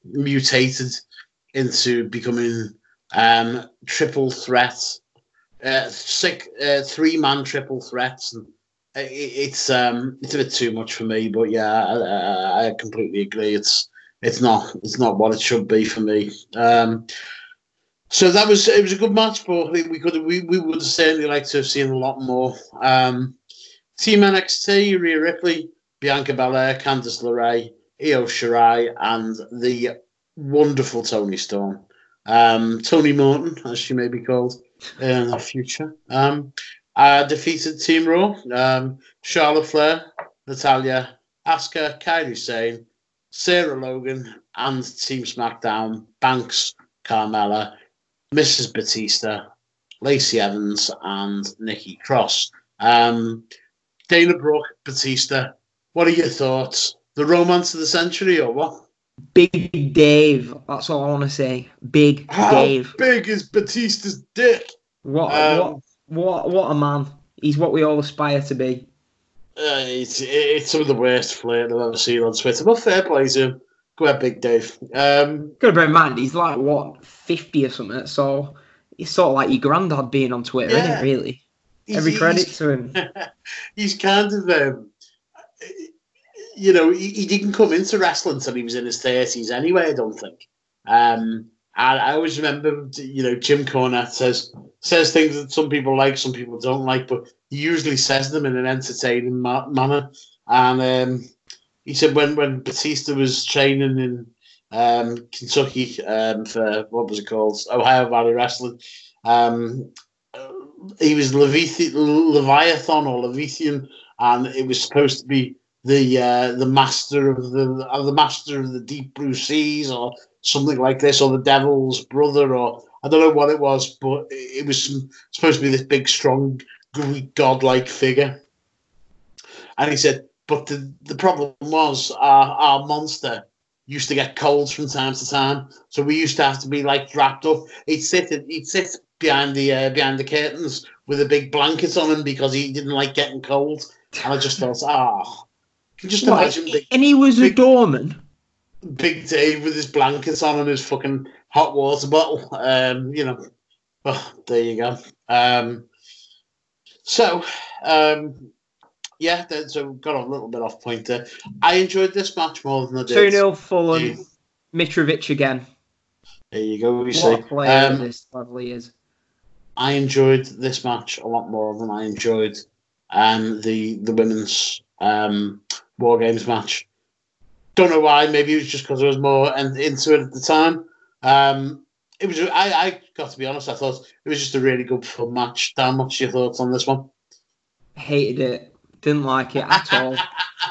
mutated into becoming um, triple threats, uh, uh, three man triple threats, and it's um it's a bit too much for me. But yeah, I, I, completely agree. It's it's not it's not what it should be for me. Um, so that was it was a good match, but we could we, we would certainly like to have seen a lot more. Um, Team NXT, Rhea Ripley, Bianca Belair, Candice LeRae, Io Shirai, and the wonderful Toni Storm. Um, Tony Morton, as she may be called in the future. Um, uh, defeated Team Raw. Um, Charlotte Flair, Natalya, Asuka, Kairi Sane, Sarah Logan, and Team SmackDown, Banks, Carmella, Mrs. Batista, Lacey Evans, and Nikki Cross. Um, Dana Brooke, Batista, what are your thoughts? The romance of the century or what? Big Dave. That's all I want to say. Big How Dave. big is Batista's dick? What, Um, what what what a man. He's what we all aspire to be. Uh, it's, it's some of the worst flirt I've ever seen on Twitter. But fair play to him. Go ahead, Big Dave. Um, Gotta bear in mind, he's like what fifty or something. So it's sort of like your granddad being on Twitter, isn't Yeah. it? Really? he's- Every credit to him. [LAUGHS] he's kind of um, you know he, he didn't come into wrestling until he was in his 30s anyway i don't think um and i always remember you know jim cornette says says things that some people like some people don't like but he usually says them in an entertaining ma- manner. And um he said when when batista was training in um kentucky um for what was it called? Ohio valley wrestling um he was Levithi- Leviathan or Levithian, and it was supposed to be the uh, the master of the uh, the master of the deep blue seas or something like this, or the devil's brother, or I don't know what it was, but it was some, supposed to be this big, strong Greek godlike figure. And he said, but the, the problem was our, our monster used to get colds from time to time, so we used to have to be like wrapped up. He'd sit he'd sit behind the uh, behind the curtains with a big blanket on him because he didn't like getting cold. And I just thought, ah, can you just What, imagine big, and he was a doorman. Big Dave with his blankets on and his fucking hot water bottle? Um, you know, well, there you go. Um, so, um, yeah, then, so got a little bit off point there. I enjoyed this match more than I 2 did. 0 Fulham. Yeah. Mitrovic again. There you go. We What see. player Um, this lovely is. I enjoyed this match a lot more than I enjoyed um, the the women's um, War Games match. Don't know why. Maybe it was just because I was more into it at the time. Um, it was. I, I got to be honest. I thought it was just a really good fun match. Dan, what's your thoughts on this one? Hated it. Didn't like it at all. [LAUGHS]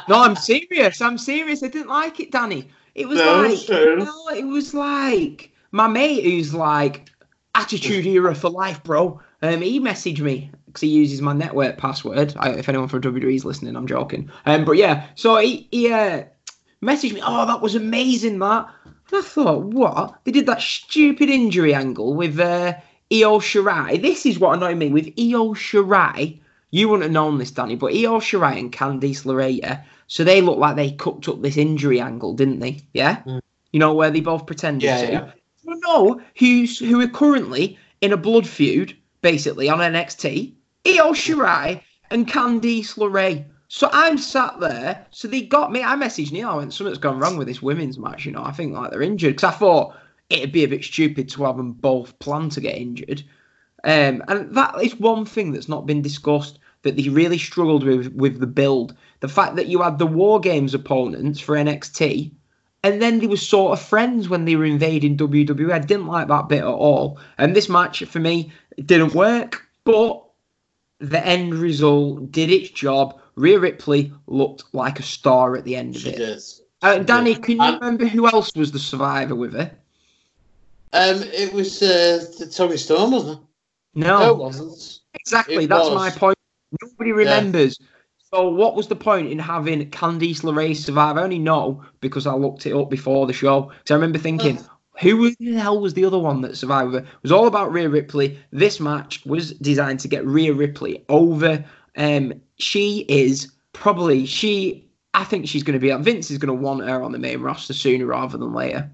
No, I'm serious. I'm serious. I didn't like it, Danny. It was No, like no, it was like my mate who's like attitude era for life, bro. Um, he messaged me because he uses my network password. I, if anyone from WWE is listening, I'm joking. Um, but yeah, so he he uh, messaged me. Oh, that was amazing, that. And I thought, what? They did that stupid injury angle with uh, Io Shirai. This is what annoyed me with Io Shirai. You wouldn't have known this, Danny, but Io Shirai and Candice LeRae, so they looked like they cooked up this injury angle, didn't they? Yeah? Mm. You know, where they both pretended Yeah, to. yeah. You know who's who are currently in a blood feud, basically, on NXT? Io Shirai and Candice LeRae. So I'm sat there. So they got me. I messaged Neil. I went, something's gone wrong with this women's match. You know, I think like they're injured because I thought it'd be a bit stupid to have them both plan to get injured. Um, and that is one thing that's not been discussed that they really struggled with with the build. The fact that you had the War Games opponents for NXT, and then they were sort of friends when they were invading WWE. I didn't like that bit at all. And this match for me didn't work, but the end result did its job. Rhea Ripley looked like a star at the end of She it. did. Uh, Danny, can you Um, remember who else was the survivor with her? Um, it was uh, the Toni Storm, wasn't it? No, No, it wasn't. exactly. it That's was. my point. Nobody remembers. So, what was the point in having Candice LeRae survive? I only know because I looked it up before the show. Because I remember thinking, who the hell was the other one that survived? It was all about Rhea Ripley. This match was designed to get Rhea Ripley over. Um, she is probably she. I think she's going to be. Up. Vince is going to want her on the main roster sooner rather than later.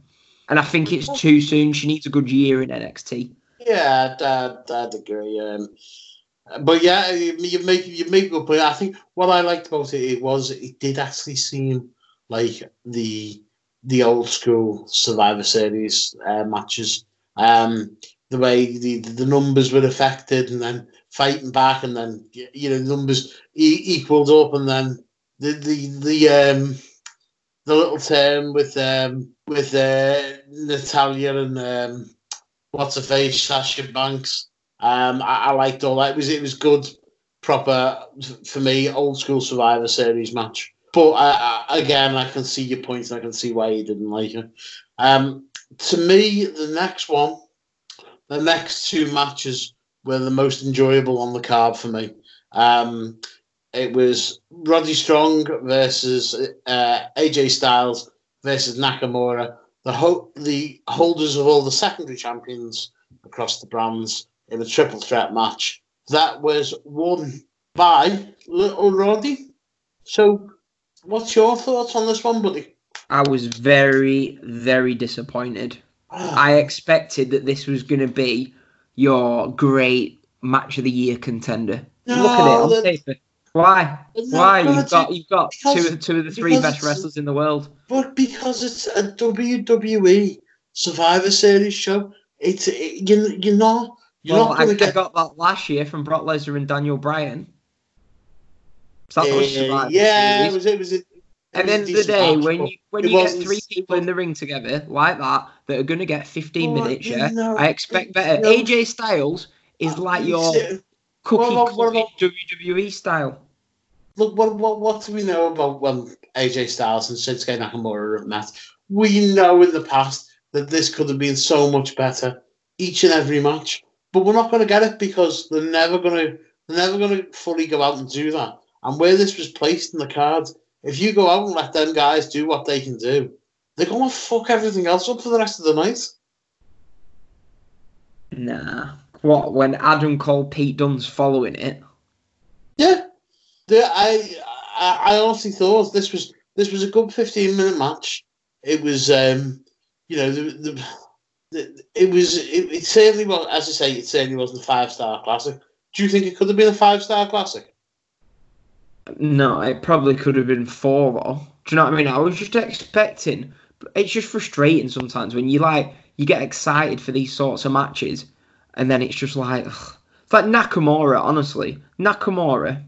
And I think it's too soon. She needs a good year in NXT. Yeah, I'd, I'd, agree. Um, but yeah, you, you make you make a good point. I think what I liked about it, it was it did actually seem like the the old school Survivor Series uh, matches. Um, the way the the numbers were affected, and then fighting back, and then you know numbers e- equaled up, and then the the the um the little term with um with uh, Natalya and um what's her face Sasha Banks. Um, I, I liked all that. It was it was good, proper for me, old school Survivor Series match. But uh, again, I can see your point, and I can see why you didn't like it. Um, to me, the next one, the next two matches were the most enjoyable on the card for me. Um, it was Roddy Strong versus uh, AJ Styles versus Nakamura, the ho- the holders of all the secondary champions across the brands in a triple threat match. That was won by Little Roddy. So, what's your thoughts on this one, buddy? I was very, very disappointed. I expected that this was going to be your great match of the year contender. Look at it on the- paper. Why? Why? You've got you've got because- two two of the three best wrestlers in the world. But because it's a WWE Survivor Series show, it's it, you, you're not you're Well, not I, to I get. got that last year from Brock Lesnar and Daniel Bryan. So that was Uh, Survivor yeah, it was it was. A, At the end of the day, match, when you when you get three people in the ring together like that that are going to get 15 Well, minutes, yeah, know, I expect better. know- AJ Styles is ah, like your cookie what- what cutter about- WWE style. Look, what, what what do we know about when AJ Styles and Shinsuke Nakamura have met? We know in the past that this could have been so much better each and every match, but we're not going to get it because they're never going to they're never going to fully go out and do that. And where this was placed in the cards, if you go out and let them guys do what they can do, they're going to fuck everything else up for the rest of the night. Nah. What when Adam Cole, Pete Dunne's following it? Yeah, the, I, I I honestly thought this was this was a good fifteen minute match. It was, um, you know, the, the, the it was it, it certainly was as I say, it certainly wasn't a five star classic. Do you think it could have been a five star classic? No, it probably could have been four though. Do you know what I mean? I was just expecting. It's just frustrating sometimes when you like you get excited for these sorts of matches, and then it's just like ugh. it's like Nakamura. Honestly, Nakamura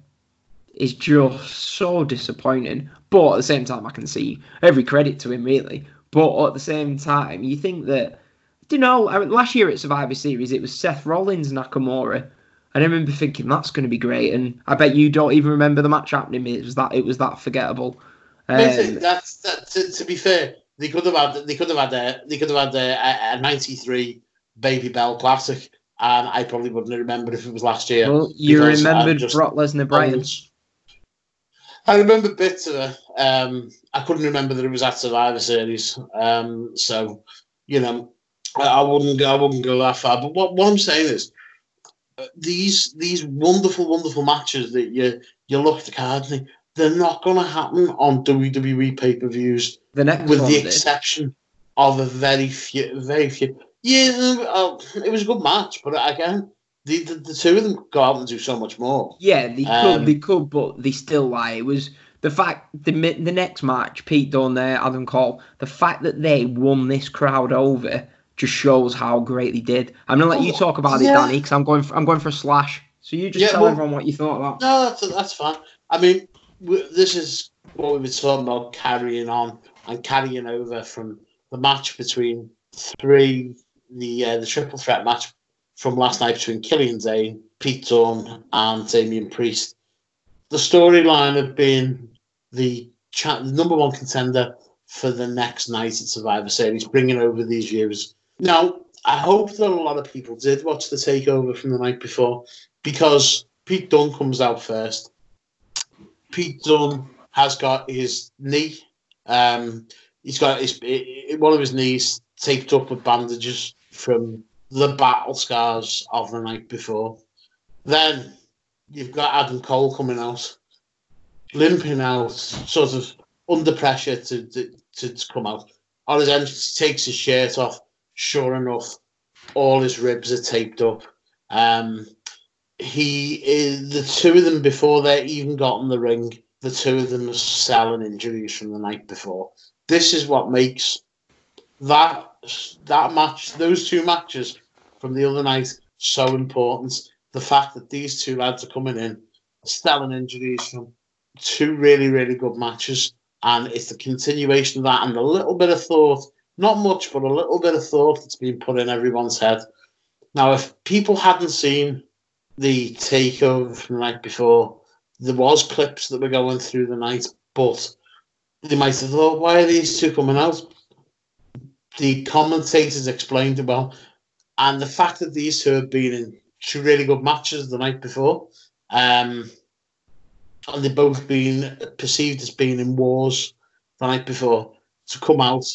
is just so disappointing. But at the same time, I can see every credit to him really. But at the same time, you think that. Do you know? Last year at Survivor Series, it was Seth Rollins Nakamura. And I remember thinking that's going to be great, and I bet you don't even remember the match happening. It was that it was that forgettable. Um, that's that. To, to be fair, they could have had they could have had a, they could have had a, a ninety three Babybel Classic, and I probably wouldn't have remembered if it was last year. well, you remembered just Brock Lesnar, Bryan. I remember bits of it. Um, I couldn't remember that it was at Survivor Series. Um, so, you know, I, I wouldn't go. I wouldn't go that far. But what, what I'm saying is, these these wonderful, wonderful matches that you you look at the card, and they're not going to happen on WWE pay per views, The next with one the exception of a very few, very few. Yeah, uh, it was a good match, but again, the, the the two of them go out and do so much more. Yeah, they Um, could, they could, but they still lie. It was the fact the the next match, Pete Dunne there, Adam Cole, the fact that they won this crowd over just shows how great they did. I'm gonna let you Oh, talk about yeah. it, Danny, because I'm going for, I'm going for a slash. So you just Yeah, tell well- everyone what you thought about. No, that's that's fine. I mean, w- this is what we were talking about carrying on and carrying over from the match between three, the uh, the triple threat match from last night between Killian Dain, Pete Dunne, and Damian Priest. The storyline of being the, cha- number one contender for the next night at Survivor Series, bringing over these viewers. Now, I hope that a lot of people did watch the takeover from the night before because Pete Dunne comes out first. Pete Dunne has got his knee. Um, he's got his one of his knees taped up with bandages from the battle scars of the night before. Then you've got Adam Cole coming out, limping out, sort of under pressure to to, to, to come out. On his entrance, he takes his shirt off. Sure enough, all his ribs are taped up. Um, he is the two of them before they even got in the ring. The two of them are selling injuries from the night before. This is what makes that that match, those two matches from the other night, so important. The fact that these two lads are coming in, selling injuries from two really, really good matches, and it's the continuation of that and a little bit of thought, not much, but a little bit of thought that's been put in everyone's head. Now, if people hadn't seen the takeover from the night before, there was clips that were going through the night, but they might have thought, why are these two coming out? The commentators explained it well, and the fact that these two have been in two really good matches the night before, um, and they've both been perceived as being in wars the night before, to come out,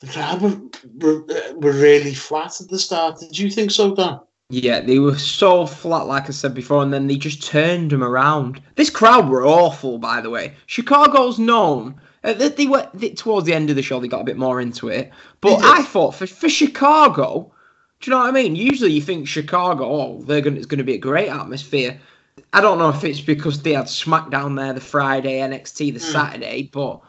the crowd were, were, really flat at the start. Did you think so, Dan? Yeah, they were so flat, like I said before, and then they just turned them around. This crowd were awful, by the way. Chicago's known. Uh, they, they were they, towards the end of the show. They got a bit more into it, but I thought for for Chicago, do you know what I mean? Usually you think Chicago, oh, they're gonna it's gonna be a great atmosphere. I don't know if it's because they had SmackDown there the Friday, NXT the Hmm. Saturday, but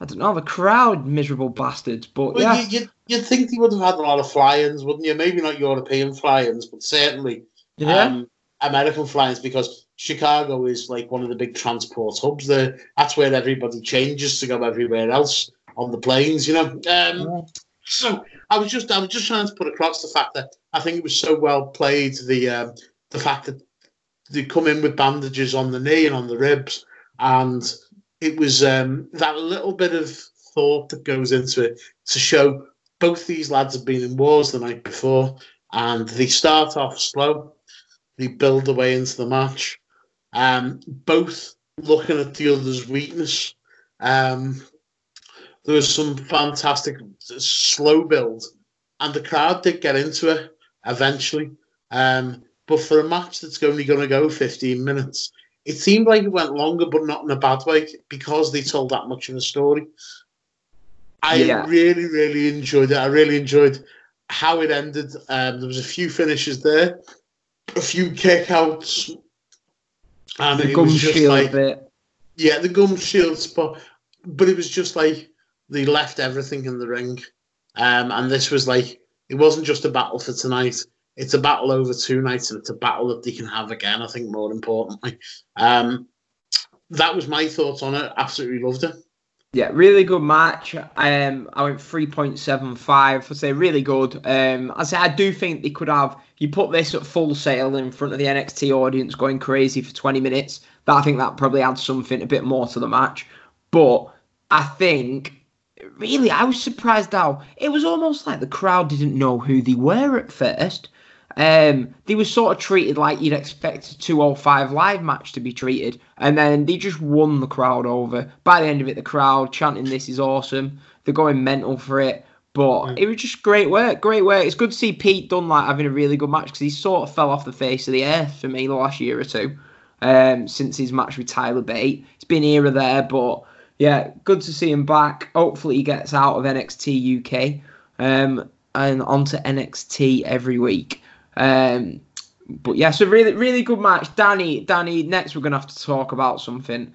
I don't know the crowd, miserable bastards. But Well, yeah, you, you'd, you'd think they would have had a lot of fly-ins, wouldn't you? Maybe not European fly-ins, but certainly yeah, um, American fly-ins because Chicago is like one of the big transport hubs there. That's where everybody changes to go everywhere else on the planes, you know. Um, Yeah. So I was just I was just trying to put across the fact that I think it was so well played the um, the fact that they come in with bandages on the knee and on the ribs, and it was um, that little bit of thought that goes into it to show both these lads have been in wars the night before, and they start off slow, they build their way into the match, um, both looking at the other's weakness. Um, there was some fantastic slow build, and the crowd did get into it eventually. Um, but for a match that's only going to go 15 minutes, it seemed like it went longer, but not in a bad way because they told that much of a story. I Yeah. really, really enjoyed it. I really enjoyed how it ended. Um, there was a few finishes there, a few kickouts, and the it gum was just shield like bit. yeah, the gum shield spot, but it was just like they left everything in the ring, um, and this was like it wasn't just a battle for tonight. It's a battle over two nights, and it's a battle that they can have again. I think more importantly, um, that was my thoughts on it. Absolutely loved it. Yeah, really good match. Um, I went three point seven five. I say really good. Um, I say I do think they could have. You put this at full sale in front of the NXT audience, going crazy for twenty minutes. That I think that probably adds something a bit more to the match. But I think really, I was surprised how it was almost like the crowd didn't know who they were at first. Um, they were sort of treated like you'd expect a 205 live match to be treated, and then they just won the crowd over. By the end of it, the crowd chanting, This is awesome. They're going mental for it. But it was just great work, great work. It's good to see Pete Dunlap having a really good match because he sort of fell off the face of the earth for me the last year or two um, since his match with Tyler Bate. It's been here or there, but yeah, good to see him back. Hopefully, he gets out of NXT UK um, and onto NXT every week. Um, but yeah, so really, really good match. Danny, Danny. Next, we're gonna have to talk about something.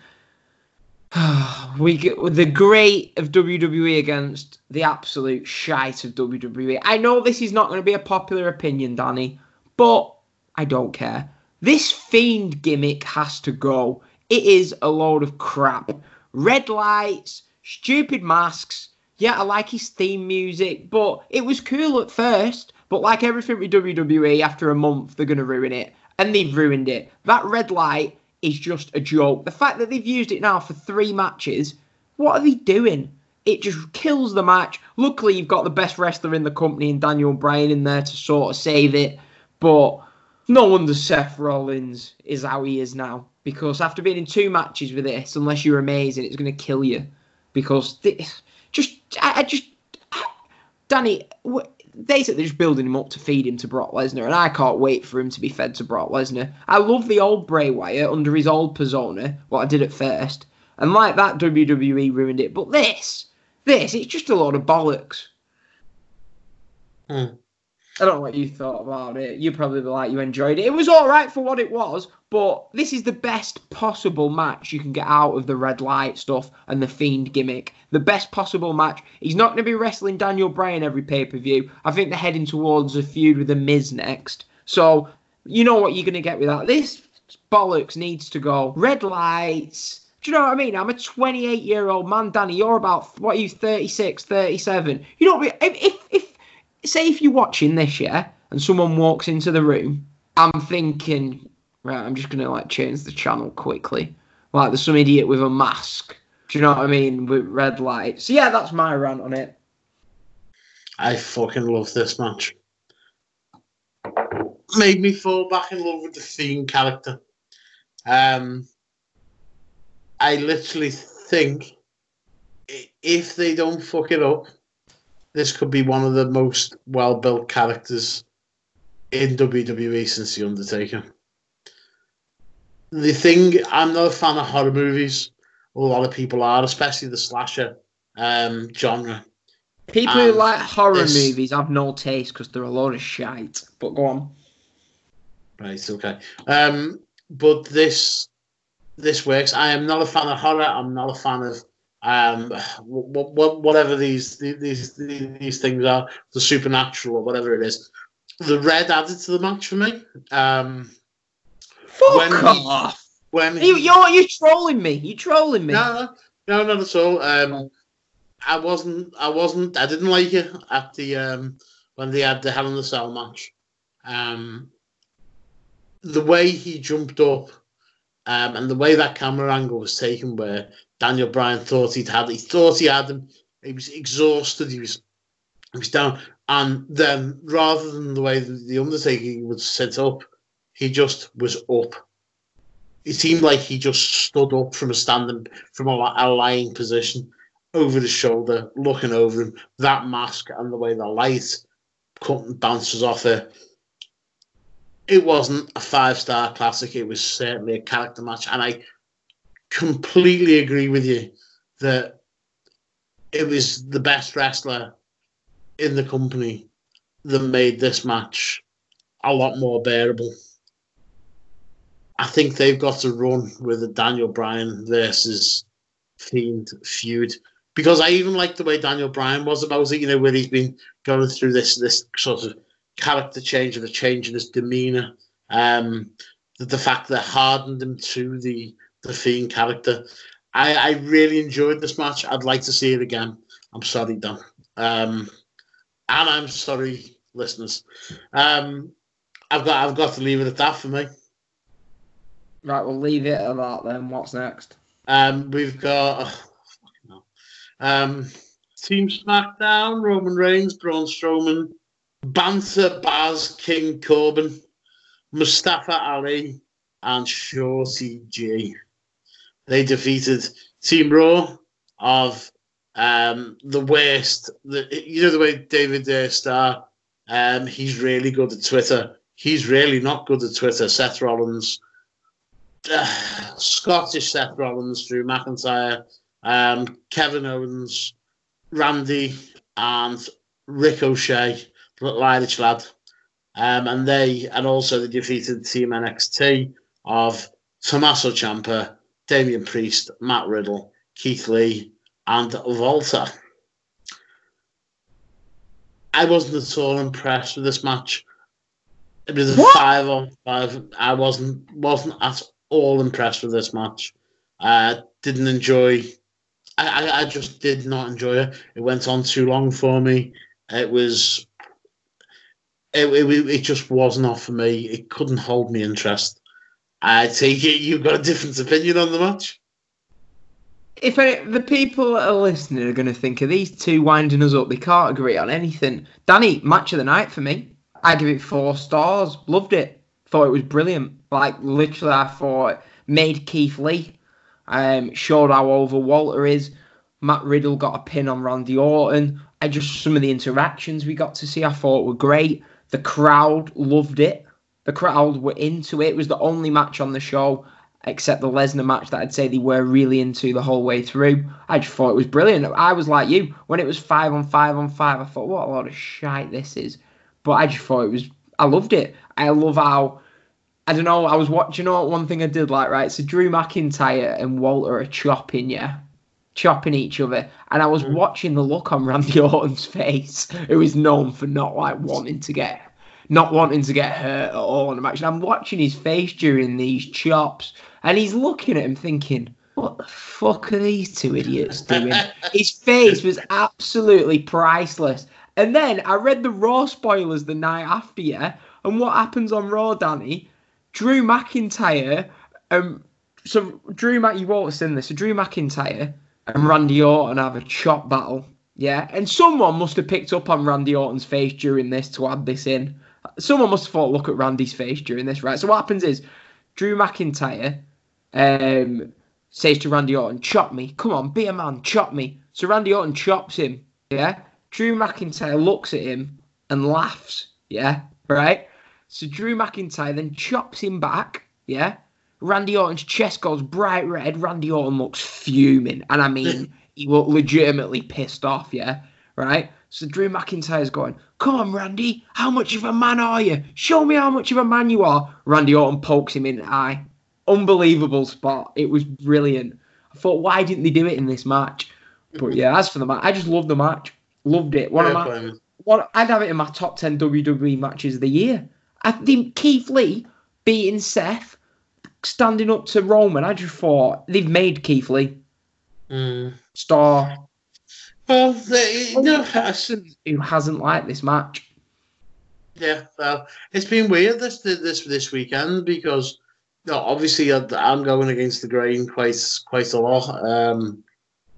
[SIGHS] we get the great of WWE against the absolute shite of WWE. I know this is not going to be a popular opinion, Danny, but I don't care. This fiend gimmick has to go. It is a load of crap. Red lights, stupid masks. Yeah, I like his theme music, but it was cool at first. But like everything with WWE, after a month, they're going to ruin it. And they've ruined it. That red light is just a joke. The fact that they've used it now for three matches, what are they doing? It just kills the match. Luckily, you've got the best wrestler in the company and Daniel Bryan in there to sort of save it. But no wonder Seth Rollins is how he is now. Because after being in two matches with this, unless you're amazing, it's going to kill you. Because this, just, I, I just, Danny, basically just building him up to feed him to Brock Lesnar, and I can't wait for him to be fed to Brock Lesnar. I love the old Bray Wyatt under his old persona, what I did at first, and like that WWE ruined it. But this, this, it's just a lot of bollocks. Hmm. I don't know what you thought about it. You probably like you enjoyed it. It was all right for what it was, but this is the best possible match you can get out of the red light stuff and the fiend gimmick. The best possible match. He's not going to be wrestling Daniel Bryan every pay per view. I think they're heading towards a feud with the Miz next. So you know what you're going to get with that. This bollocks needs to go. Red lights. Do you know what I mean? I'm a 28 year old man, Danny. You're about what are you 36, 37. You don't. Be, if if if say if you're watching this, yeah, and someone walks into the room, I'm thinking, right, I'm just gonna like change the channel quickly. Like there's some idiot with a mask. Do you know what I mean? With red lights. So yeah, that's my rant on it. I fucking love this match. Made me fall back in love with the Fiend character. Um, I literally think if they don't fuck it up, this could be one of the most well built characters in WWE since The Undertaker. The thing, I'm not a fan of horror movies. A lot of people are, especially the slasher um, genre. People who Um, like horror this- movies have no taste because they're a load of shite. But go on. Right, okay. Um, but this this works. I am not a fan of horror. I'm not a fan of um what, what, whatever these these these things are, the supernatural or whatever it is. The red added to the match for me. Um, Fuck when he- off. when You, he- you're you trolling me. You trolling me. no, no, no, not at all. Um, I wasn't, I wasn't, I didn't like it at the um when they had the Hell in the Cell match. Um, the way he jumped up, um, and the way that camera angle was taken, where Daniel Bryan thought he'd had, he thought he had him. He was exhausted. He was, he was down, and then rather than the way the, Undertaker would sit up, he just was up. It seemed like he just stood up from a standing from a, a lying position over the shoulder looking over him. That mask and the way the light cut and bounces off it. It wasn't a five star classic. It was certainly a character match. And i completely agree with you that it was the best wrestler in the company that made this match a lot more bearable I think they've got to run with a Daniel Bryan versus Fiend feud because I even like the way Daniel Bryan was about it. You know, where he's been going through this this sort of character change and a change in his demeanor. Um, the, the fact that hardened him to the the Fiend character. I, I really enjoyed this match. I'd like to see it again. I'm sorry, Dan. Um, and I'm sorry, listeners. Um, I've got I've got to leave it at that for me. Right, we'll leave it at that then. What's next? Um, we've got oh, um, Team SmackDown: Roman Reigns, Braun Strowman, Banter Baz, King Corbin, Mustafa Ali, and Shorty G. They defeated Team Raw of um, the worst. The, you know the way David uh, Starr, um, he's really good at Twitter. He's really not good at Twitter. Seth Rollins uh, [SIGHS] Scottish Seth Rollins, Drew McIntyre, um, Kevin Owens, Randy, and Ricochet, Irish lad. Um, and they and also they defeated Team NXT of Tommaso Ciampa, Damian Priest, Matt Riddle, Keith Lee, and Walter. I wasn't at all impressed with this match. It was a What? five on five. I wasn't wasn't at all impressed with this match. Uh, didn't enjoy. I, I, I just did not enjoy it. It went on too long for me. It was. It, it, it just was not for me. It couldn't hold me interest. I take it you've got a different opinion on the match. If any, the people that are listening are going to think of these two winding us up, they can't agree on anything. Danny, match of the night for me. I give it four stars. Loved it. Thought it was brilliant. Like literally, I thought made Keith Lee. Um, showed how over Walter is. Matt Riddle got a pin on Randy Orton. I just some of the interactions we got to see, I thought were great. The crowd loved it. The crowd were into it. It was the only match on the show except the Lesnar match that I'd say they were really into the whole way through. I just thought it was brilliant. I was like you when it was five on five on five. I thought, what a lot of shite this is. But I just thought it was. I loved it. I love how. I don't know. I was watching. You know, one thing I did like right. So Drew McIntyre and Walter are chopping, yeah, chopping each other, and I was Mm. watching the look on Randy [LAUGHS] Orton's face, who is known for not like wanting to get not wanting to get hurt at all in the match. And I'm watching his face during these chops, and he's looking at him thinking, "What the fuck are these two idiots doing?" [LAUGHS] his face was absolutely priceless. And then I read the Raw spoilers the night after, yeah. And what happens on Raw, Danny? Drew McIntyre, um, so Drew Mac, you won't have seen this. So Drew McIntyre and Randy Orton have a chop battle, yeah. And someone must have picked up on Randy Orton's face during this to add this in. Someone must have thought, look at Randy's face during this, right? So what happens is Drew McIntyre um, says to Randy Orton, chop me. Come on, be a man, chop me. So Randy Orton chops him, yeah? Drew McIntyre looks at him and laughs, yeah? Right? So Drew McIntyre then chops him back, yeah? Randy Orton's chest goes bright red. Randy Orton looks fuming. And I mean, [LAUGHS] he looked legitimately pissed off, yeah? Right? So Drew McIntyre's going, Come on, Randy, how much of a man are you? Show me how much of a man you are. Randy Orton pokes him in the eye. unbelievable spot. It was brilliant. I thought, why didn't they do it in this match? But yeah, as for the match, I just loved the match. Loved it. One Fair of my one, I'd have it in my top 10 WWE matches of the year. I think Keith Lee beating Seth, standing up to Roman. I just thought they've made Keith Lee Mm. star. Well, no, I- person who hasn't liked this match. Yeah, well, it's been weird this this this weekend because no, obviously I- I'm going against the grain quite quite a lot, um,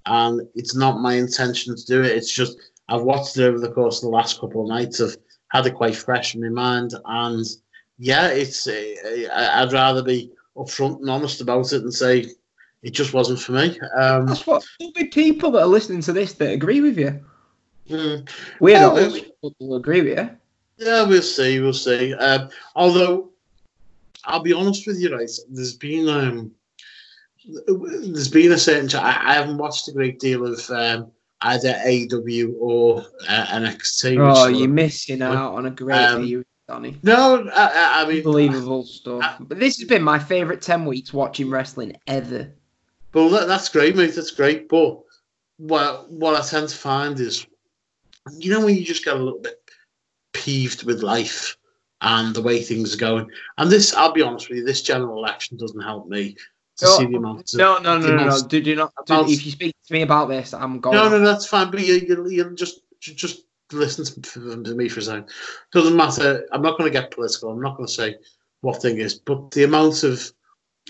and it's not my intention to do it. It's just I've watched it over the course of the last couple of nights. I've had it quite fresh in my mind, and yeah, it's uh, I'd rather be upfront and honest about it and say it just wasn't for me. Um, That's what there'll be people that are listening to this that agree with you. mm. We're Yeah, not well- the people agree with you. Yeah, we'll see. We'll see. Um, although, I'll be honest with you, right? There's been um, there's been a certain. ch- I, I haven't watched a great deal of um, either AW or uh, NXT. Oh, you're of- missing out on a great Um, view, Donny. no, I, I- I mean, Unbelievable stuff. I- But this has been my favourite 10 weeks watching wrestling ever. Well, that, that's great, mate. That's great. But what what I tend to find is, you know, when you just get a little bit peeved with life and the way things are going. And this, I'll be honest with you, this general election doesn't help me to No, see the amount of No, no, no, no, no. Do, do not. Do, if you speak to me about this, I'm going. No, no, that's fine. But you, you, you just, just listen to, to me for a second. Doesn't matter. I'm not going to get political. I'm not going to say what thing is, but the amount of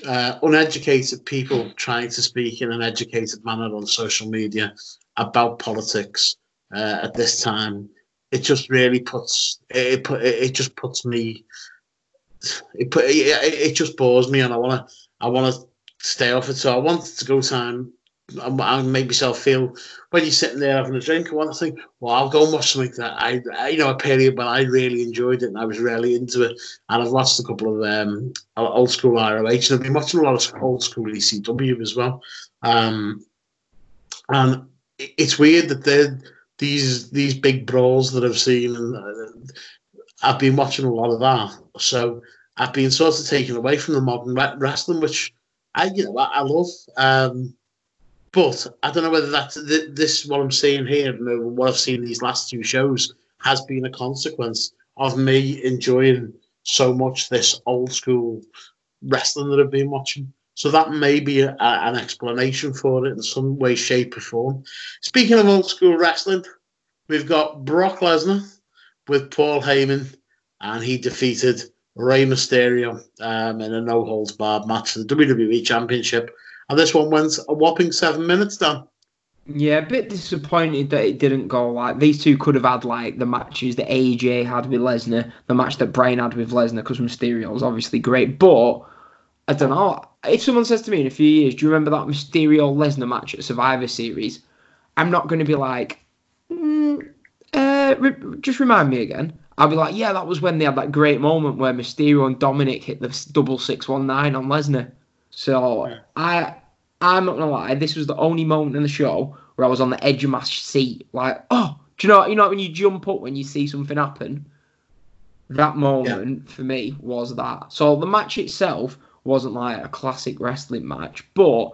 uh, uneducated people trying to speak in an educated manner on social media about politics uh, at this time, it just really puts it. Put it, just puts me. It put it, it just bores me, and I want to. I want to stay off it. So I want to go time and make myself feel when you're sitting there having a drink. or to think, well, I'll go and watch something that I, I, you know, a period when I really enjoyed it and I was really into it. And I've watched a couple of um, old school ROH and I've been watching a lot of old school ECW as well. Um, and it's weird that they're these these big brawls that I've seen, and uh, I've been watching a lot of that. So I've been sort of taken away from the modern wrestling, which I, you know, I, I love. Um, but I don't know whether that's th- this what I'm seeing here, and what I've seen these last two shows has been a consequence of me enjoying so much this old school wrestling that I've been watching. So that may be a, a- an explanation for it in some way, shape, or form. Speaking of old school wrestling, we've got Brock Lesnar with Paul Heyman, and he defeated Rey Mysterio um, in a no holds barred match for the WWE Championship. And this one went a whopping seven minutes, Dan. Yeah, a bit disappointed that it didn't go like these two could have had like the matches that AJ had with Lesnar, the match that Bryan had with Lesnar, because Mysterio was obviously great. But I don't know if someone says to me in a few years, "Do you remember that Mysterio Lesnar match at Survivor Series?" I'm not going to be like, mm, uh, re- just remind me again. I'll be like, yeah, that was when they had that great moment where Mysterio and Dominic hit the double six one nine on Lesnar. So Yeah. I, I'm not gonna lie, this was the only moment in the show where I was on the edge of my seat, like, oh, do you know, you know when you jump up when you see something happen. That moment for me was that. So the match itself wasn't like a classic wrestling match, but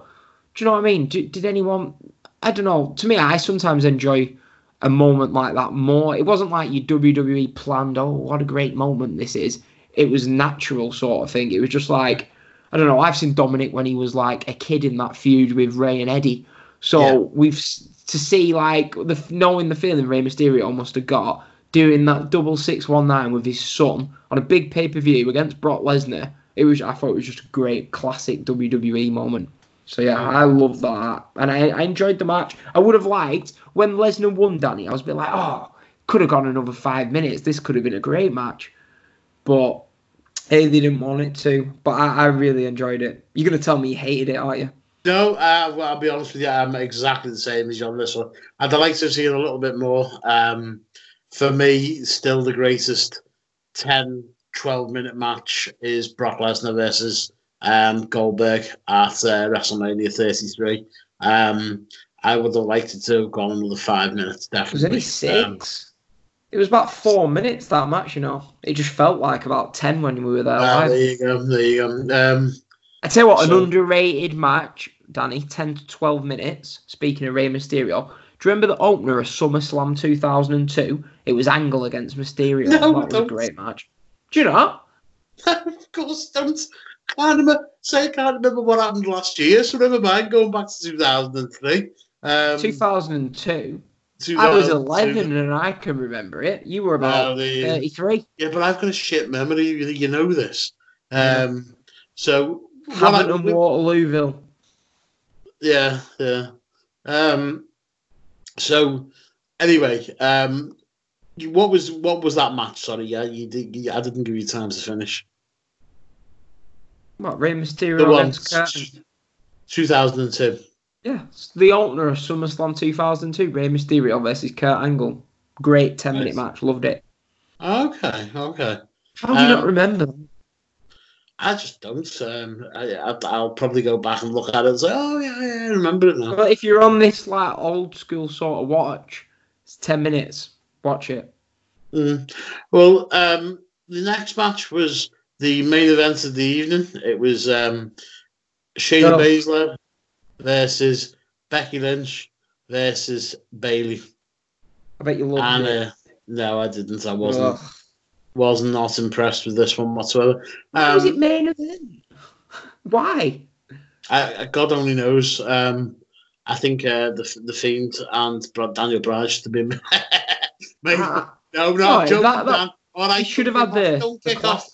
do you know what I mean? Did, did anyone? I don't know. To me, I sometimes enjoy a moment like that more. It wasn't like your WWE planned. Oh, what a great moment this is. It was natural sort of thing. It was just like I don't know. I've seen Dominic when he was like a kid in that feud with Rey and Eddie. So Yeah. we've to see like the knowing the feeling Rey Mysterio must have got doing that double six one nine with his son on a big pay per view against Brock Lesnar. It was I thought it was just a great classic WWE moment. So yeah, I love that, and I, I enjoyed the match. I would have liked when Lesnar won, Danny. I was a bit like, oh, could have gone another five minutes. This could have been a great match, but hey, they didn't want it to. But I, I really enjoyed it. You're gonna tell me you hated it, aren't you? No, uh, well, I'll be honest with you, I'm exactly the same as you on this one. I'd like to have seen a little bit more. Um, for me, still the greatest 10, 12 minute match is Brock Lesnar versus um, Goldberg at uh, WrestleMania 33. Um, I would have liked it to have gone another five minutes, Was definitely. only six. It was about four minutes that match. You know, it just felt like about ten when we were there Ah, there you go. There you go. Um, I tell you what, So- an underrated match, Danny, 10 to 12 minutes. Speaking of Rey Mysterio, do you remember the opener of SummerSlam 2002? It was Angle against Mysterio. No, that was a don't. great match. Do you know? [LAUGHS] of course, don't. Can't remember, say I can't remember what happened last year, so never mind going back to 2003. Um, 2002. I was 11 and I can remember it. You were about the- 33. Yeah, but I've got a shit memory. You, know this. Um, so Hammond and Waterlooville. yeah, yeah. Um, so anyway, um, you- what was what was that match? Sorry, yeah, you, did, you I didn't give you time to finish. What, Rey Mysterio The one against 2002. Yeah, it's the opener of SummerSlam 2002. Rey Mysterio versus Kurt Angle. Great 10 minute Nice. match. Loved it. Okay, okay. How do you not Um, remember? I just don't. Um, I, I, I'll probably go back and look at it and say, oh yeah, yeah, I remember it now. Well, if you're on this like old school sort of watch, it's 10 minutes. Watch it. Mm. Well, um, the next match was the main event of the evening. It was um, Shayna Oh. Baszler versus Becky Lynch versus Bayley. I bet you loved And it. uh, no, I didn't. I wasn't. Ugh. Was not impressed with this one whatsoever. Why was it Um, main event? [LAUGHS] Why? I, God only knows. Um, I think uh, the the Fiend and Daniel Bryan should have been. [LAUGHS] Maybe- Ah, no, no, no, joking, that- that-. All right, should have had the- Don't kick off.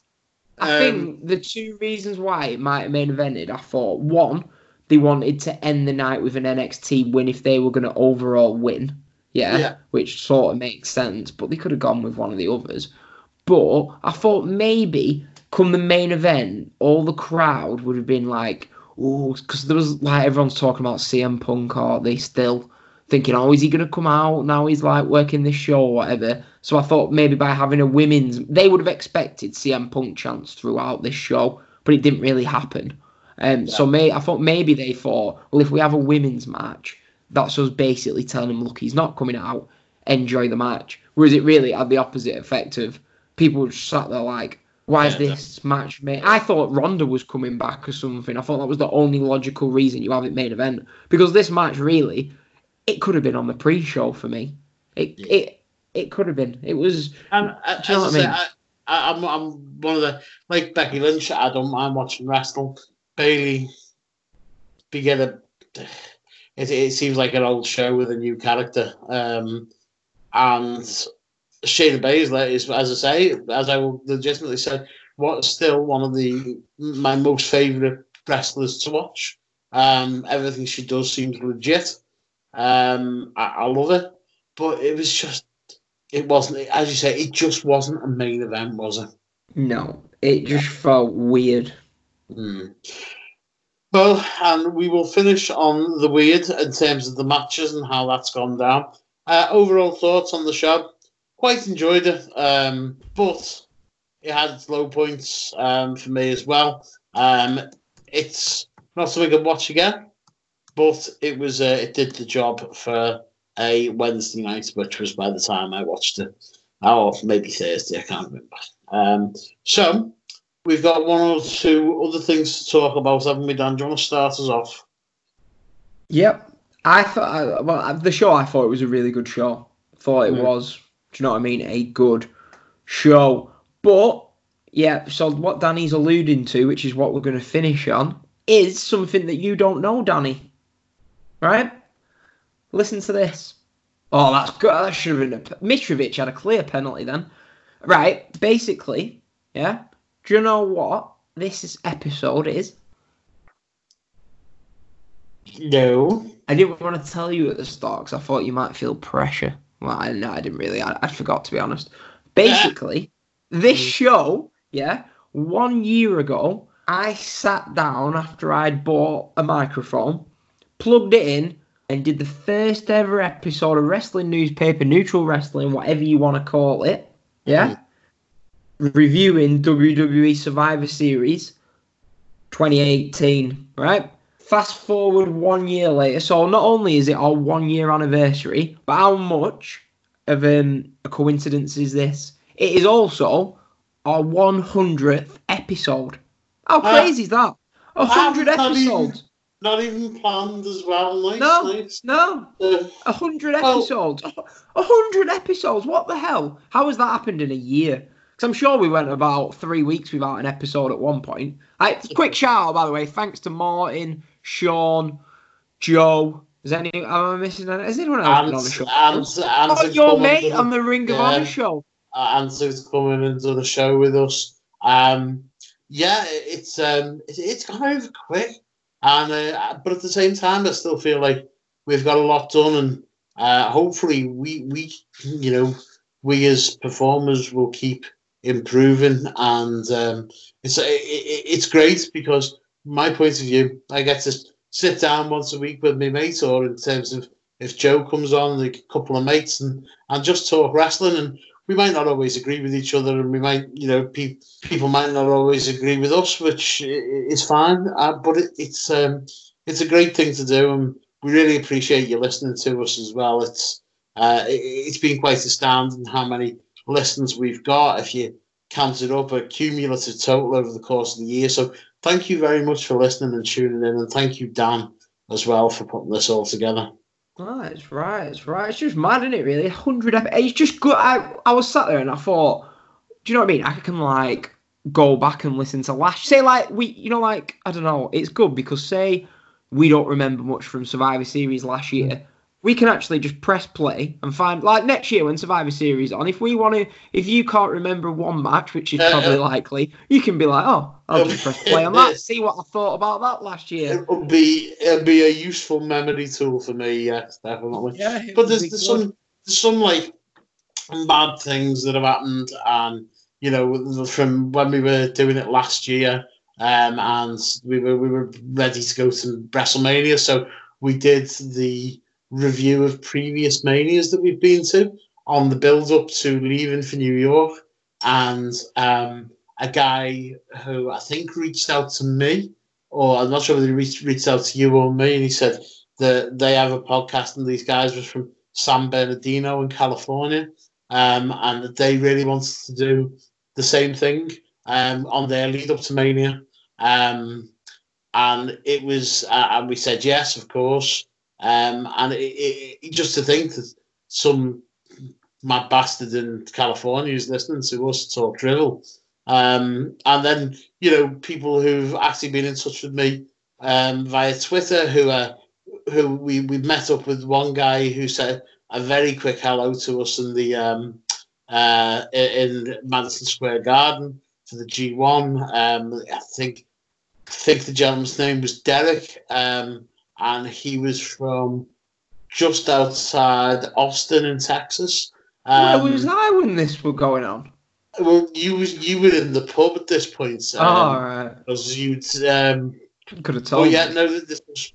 I Um, think the two reasons why it might have main evented, I thought one, they wanted to end the night with an NXT win if they were going to overall win. Yeah, Yeah. which sort of makes sense, but they could have gone with one of the others. But I thought maybe come the main event, all the crowd would have been like, oh, because there was like everyone's talking about CM Punk, are they still thinking, oh, is he going to come out now? He's like working this show or whatever. So I thought maybe by having a women's, they would have expected CM Punk chance throughout this show, but it didn't really happen. Um, So may I thought maybe they thought, well, if we have a women's match, that's us basically telling him, look, he's not coming out, enjoy the match. Whereas it really had the opposite effect of people just sat there like, why is Yeah, this match made? I thought Ronda was coming back or something. I thought that was the only logical reason you have it main event because this match really, it could have been on the pre-show for me. It Yeah. it it could have been. It was And uh, Do you know as what I I say, mean? I, I, I'm, I'm one of the like Becky Lynch. I don't mind watching wrestling. Bayley, a. It, it seems like an old show with a new character. Um, and Shayna Baszler is, as I say, as I legitimately said, what still one of the my most favourite wrestlers to watch. Um, everything she does seems legit. Um, I, I love it, but it was just it wasn't as you say it just wasn't a main event was it no. It just felt weird. Hmm. well and we will finish on the weird in terms of the matches and how that's gone down. Uh, overall thoughts on the show? Quite enjoyed it um, but it had its low points um, for me as well. Um, it's not something I'd watch again but it was uh, it did the job for a wednesday night which was by the time i watched it. Or maybe thursday i can't remember. Um, so we've got one or two other things to talk about, haven't we, Dan? Do you want to start us off? Yep. I thought, well, the show, I thought it was a really good show. Thought it Mm. was, do you know what I mean? A good show. But, yeah, so what Danny's alluding to, which is what we're going to finish on, is something that you don't know, Danny. Right? Listen to this. Oh, that's good. That should have been a. Mitrovic had a clear penalty then. Right. Basically, yeah. Do you know what this episode is? No. I didn't want to tell you at the start because I thought you might feel pressure. Well, I no, I didn't really. I, I forgot to be honest. Basically, [LAUGHS] this show, yeah, one year ago, I sat down after I'd bought a microphone, plugged it in, and did the first ever episode of Wrestling Newspaper, Neutral Wrestling, whatever you want to call it. Yeah, mm. Reviewing WWE Survivor Series 2018. Right. Fast forward one year later, so not only is it our one year anniversary, but how much of um, a coincidence is this? It is also our 100th episode. How Ah. crazy is that? A hundred not even- episodes. Not even planned as well. Nice, No. nice. No, Uh, a hundred episodes. A hundred episodes. What the hell? How has that happened in a year? Because I'm sure we went about three weeks without an episode at one point. Like, quick shout out, by the way. Thanks to Martin, Sean, Joe. Is any? Am I missing? any- Has anyone else and, been on the show? and, and oh, your mate on the Ring of Yeah. Honor show. uh, and to come in and the show with us. Um, yeah, it's um, it, it's gone over quick, and uh, but at the same time, I still feel like we've got a lot done, and uh, hopefully, we we you know we as performers will keep improving, and um, it's it, it, it's great because my point of view, I get to sit down once a week with my mate, or in terms of if Joe comes on, a couple of mates, and and just talk wrestling and we might not always agree with each other, and we might, you know, pe- people might not always agree with us, which is fine. Uh, but it, it's um, it's a great thing to do, and we really appreciate you listening to us as well. It's uh, it, it's been quite astounding how many listens we've got. If you count it up, a cumulative total over the course of the year. So thank you very much for listening and tuning in, and thank you, Dan, as well, for putting this all together. Right, it's right, it's right. It's just mad, isn't it? Really, hundred. Ep- it's just good. I I was sat there and I thought, do you know what I mean? I can like go back and listen to last. Say like we, you know, like I don't know. It's good because say we don't remember much from Survivor Series last year. We can actually just press play and find like next year when Survivor Series on. If we want to, if you can't remember one match, which is Uh, probably likely, you can be like, oh, I'll just press play on that. See what I thought about that last year. It would be it'd be a useful memory tool for me, yes, definitely. Yeah, but there's, be there's some there's some like bad things that have happened, and you know from when we were doing it last year, um, and we were we were ready to go to WrestleMania, so we did the review of previous manias that we've been to on the build up to leaving for New York, and um, a guy who I think reached out to me, or I'm not sure whether he reached, reached out to you or me, and he said that they have a podcast, and these guys were from San Bernardino in California, um, and that they really wanted to do the same thing um, on their lead up to Mania. Um, and it was, uh, and we said yes, of course. Um, and it, it, it, just to think that some mad bastard in California is listening to us talk drivel. Um, and then, you know, people who've actually been in touch with me um, via Twitter who are who we, we met up with one guy who said a very quick hello to us in the um, uh, in Madison Square Garden for the G1. Um, I think I think the gentleman's name was Derek, um, and he was from just outside Austin in Texas. Um, Where was I when this was going on? Well, you was you were in the pub at this point. oh, Um, all right. because you'd um, Could have told. oh yeah me. no this was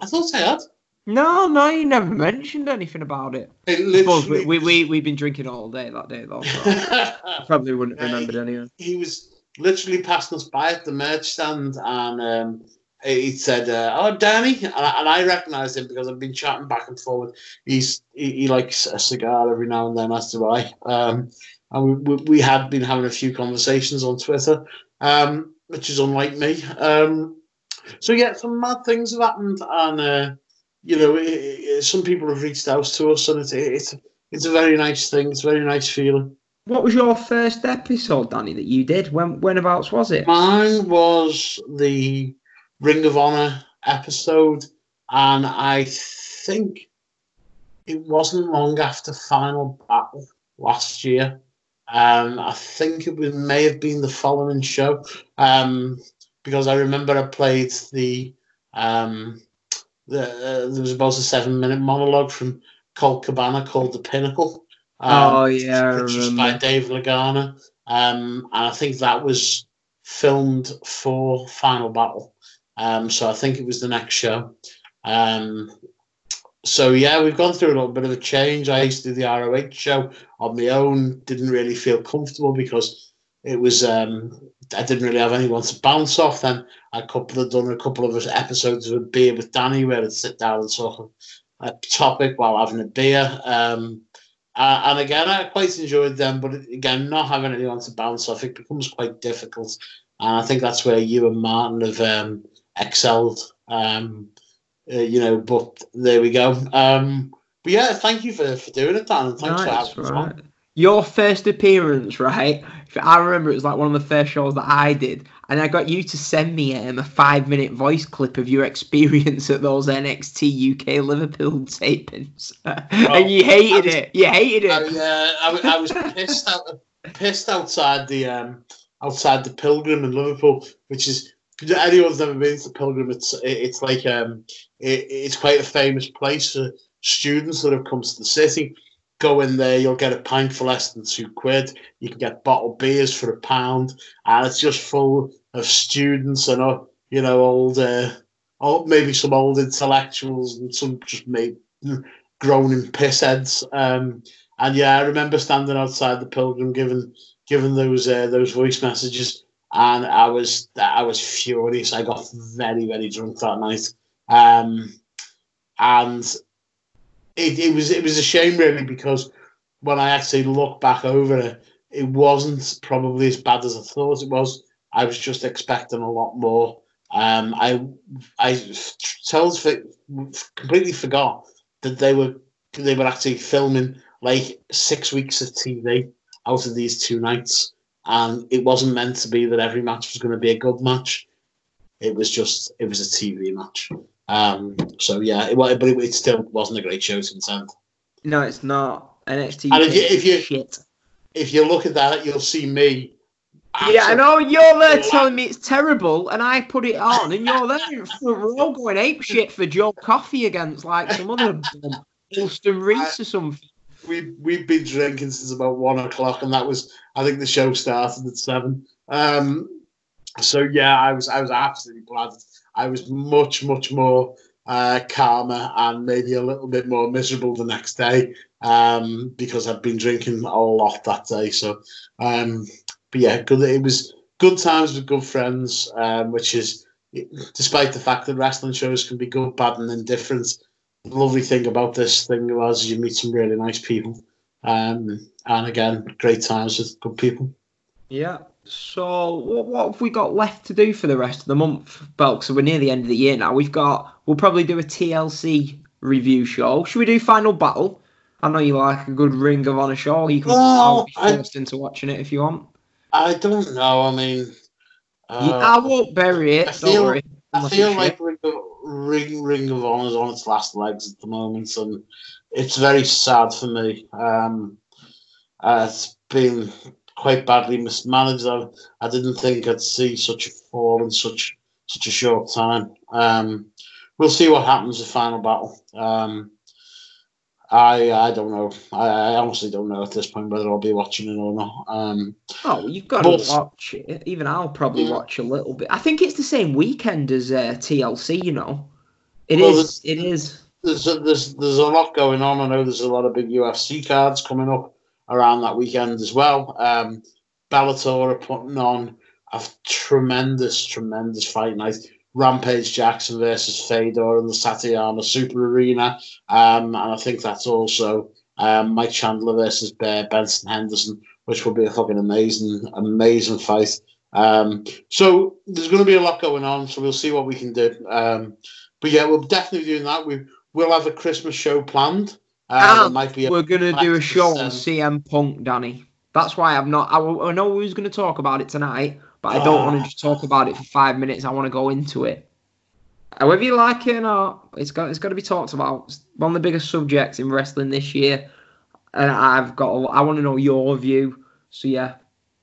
I thought I had. No, no, you never mentioned anything about it. It we, we, we, we've been drinking all day that day, though. So I [LAUGHS] probably wouldn't have remembered anyway. he was literally passing us by at the merch stand and um, he said, uh, "Oh, Danny," and I, and I recognised him because I've been chatting back and forward. He's he, he likes a cigar every now and then, as do I. Um, and we, we, had been having a few conversations on Twitter, um, which is unlike me. Um, so yeah, some mad things have happened, and uh, you know, it, it, some people have reached out to us, and it's it's it's a very nice thing. It's a very nice feeling. What was your first episode, Danny, that you did? When whenabouts was it? Mine was the Ring of Honor episode, and I think it wasn't long after Final Battle last year. Um, I think it may have been the following show, um, because I remember I played the um, the uh, there was about a seven minute monologue from Colt Cabana called The Pinnacle. Um, oh yeah, produced by. Dave Lagana. Um, and I think that was filmed for Final Battle. Um, so I think it was the next show. Um, so yeah, we've gone through a little bit of a change. I used to do the ROH show on my own. Didn't really feel comfortable because it was um, I didn't really have anyone to bounce off. Then I couple of done a couple of episodes of a beer with Danny where I'd sit down and talk a topic while having a beer. Um, Uh, and again, I quite enjoyed them, but again, not having anyone to bounce off, it becomes quite difficult. And I think that's where you and Martin have um, excelled. Um, uh, you know, but there we go. Um, but yeah, thank you for, for doing it, Dan. And thanks Nice, for having right. us on. Your first appearance, right? I remember it was like one of the first shows that I did, and I got you to send me um, a five minute voice clip of your [LAUGHS] experience at those NXT UK Liverpool [LAUGHS] tapings, and you hated was- it. You hated I, it. uh, I, I was pissed out, [LAUGHS] pissed outside the um, outside the Pilgrim in Liverpool, which is anyone's never been to Pilgrim. It's it's like um, it, it's quite a famous place for students that have come to the city. Go in there, you'll get a pint for less than two quid. You can get bottled beers for a pound, and it's just full of students and uh, you know old, uh, old maybe some old intellectuals and some just maybe groaning pissheads. Um, and yeah, I remember standing outside the Pilgrim giving giving those uh, those voice messages, and I was I was furious. I got very very drunk that night, um, and it, it was it was a shame really because when I actually look back over it, it wasn't probably as bad as I thought it was. I was just expecting a lot more. Um, I I completely forgot that they were they were actually filming like six weeks of TV out of these two nights, and it wasn't meant to be that every match was going to be a good match. It was just it was a TV match. Um, so yeah, it, but it, it still wasn't a great show to attend. No, it's not NXT. And if you- if you- shit. If you look at that, you'll see me. Yeah, I know you're there telling me it's terrible, and I put it on, and you're there front all going ape shit for Joe Coffey against like some other [LAUGHS] Austin Reese or something. We we've been drinking since about one o'clock, and that was I think the show started at seven. Um, so yeah, I was I was absolutely glad. I was much much more uh, calmer and maybe a little bit more miserable the next day um, because I'd been drinking a lot that day. So, um, but yeah, good. It was good times with good friends, um, which is despite the fact that wrestling shows can be good, bad, and indifferent lovely thing about this thing was you meet some really nice people. Um, and again, great times with good people. Yeah. So what, what have we got left to do for the rest of the month, Belk? So we're near the end of the year now. We've got we'll probably do a TLC review show. Should we do Final Battle? I know you like a good Ring of Honor show. You can Well, be I- forced into watching it if you want. I don't know. I mean, uh, I won't bury it. I don't feel- worry. I feel like. Ring of, Ring, Ring of Honor's on its last legs at the moment, and it's very sad for me. Um, uh, it's been quite badly mismanaged. I, I didn't think I'd see such a fall in such such a short time. Um, we'll see what happens the Final Battle. Um, I I don't know. I, I honestly don't know at this point whether I'll be watching it or not. Um, Oh, you've got But- to watch it. Even I'll probably Yeah. watch a little bit. I think it's the same weekend as uh, TLC. You know, it Well, is. It is. there's a, there's there's a lot going on. I know there's a lot of big UFC cards coming up around that weekend as well. Um, Bellator are putting on a tremendous, tremendous fight night. Rampage Jackson versus Fedor in the Saitama Super Arena, um, and I think that's also um, Mike Chandler versus Bear Benson Henderson, which will be a fucking amazing, amazing fight. Um, so there's going to be a lot going on. So we'll see what we can do. Um, but yeah, we'll definitely be doing that. We will have a Christmas show planned. Uh, might be a, We're gonna do a show on um, CM Punk, Danny. That's why I'm not. I know we was gonna talk about it tonight, but I don't want to Ah. just talk about it for five minutes. I want to go into it. However you like it or not, it's got it's got to be talked about. It's one of the biggest subjects in wrestling this year, and I've got. A, I want to know your view. So yeah.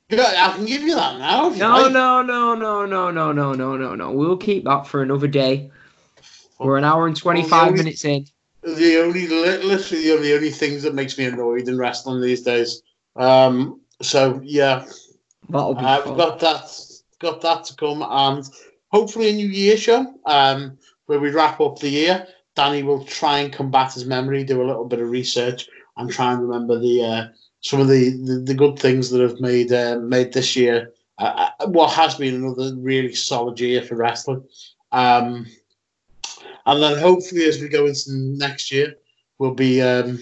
Yeah, I can give you that now. you No, like. no, no, no, no, no, no, no, no, no. We'll keep that for another day. We're an hour and twenty-five only- minutes in. the only literally the only things that makes me annoyed in wrestling these days. Um, so yeah, That'll be uh, we've got that got that to come, and hopefully a new year show um, where we wrap up the year. Danny will try and combat his memory, do a little bit of research, and try and remember the uh, some of the, the, the good things that have made uh, made this year uh, uh, what has been another really solid year for wrestling. Um, and then hopefully, as we go into next year, we'll be um,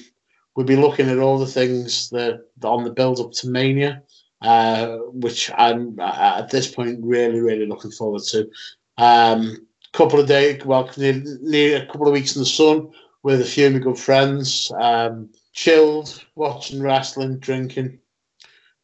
we'll be looking at all the things that, that on the build up to Mania, uh, which I'm uh, at this point really, really looking forward to. Um, couple of days, well, near, a couple of weeks in the sun with a few of my good friends, um, chilled, watching wrestling, drinking.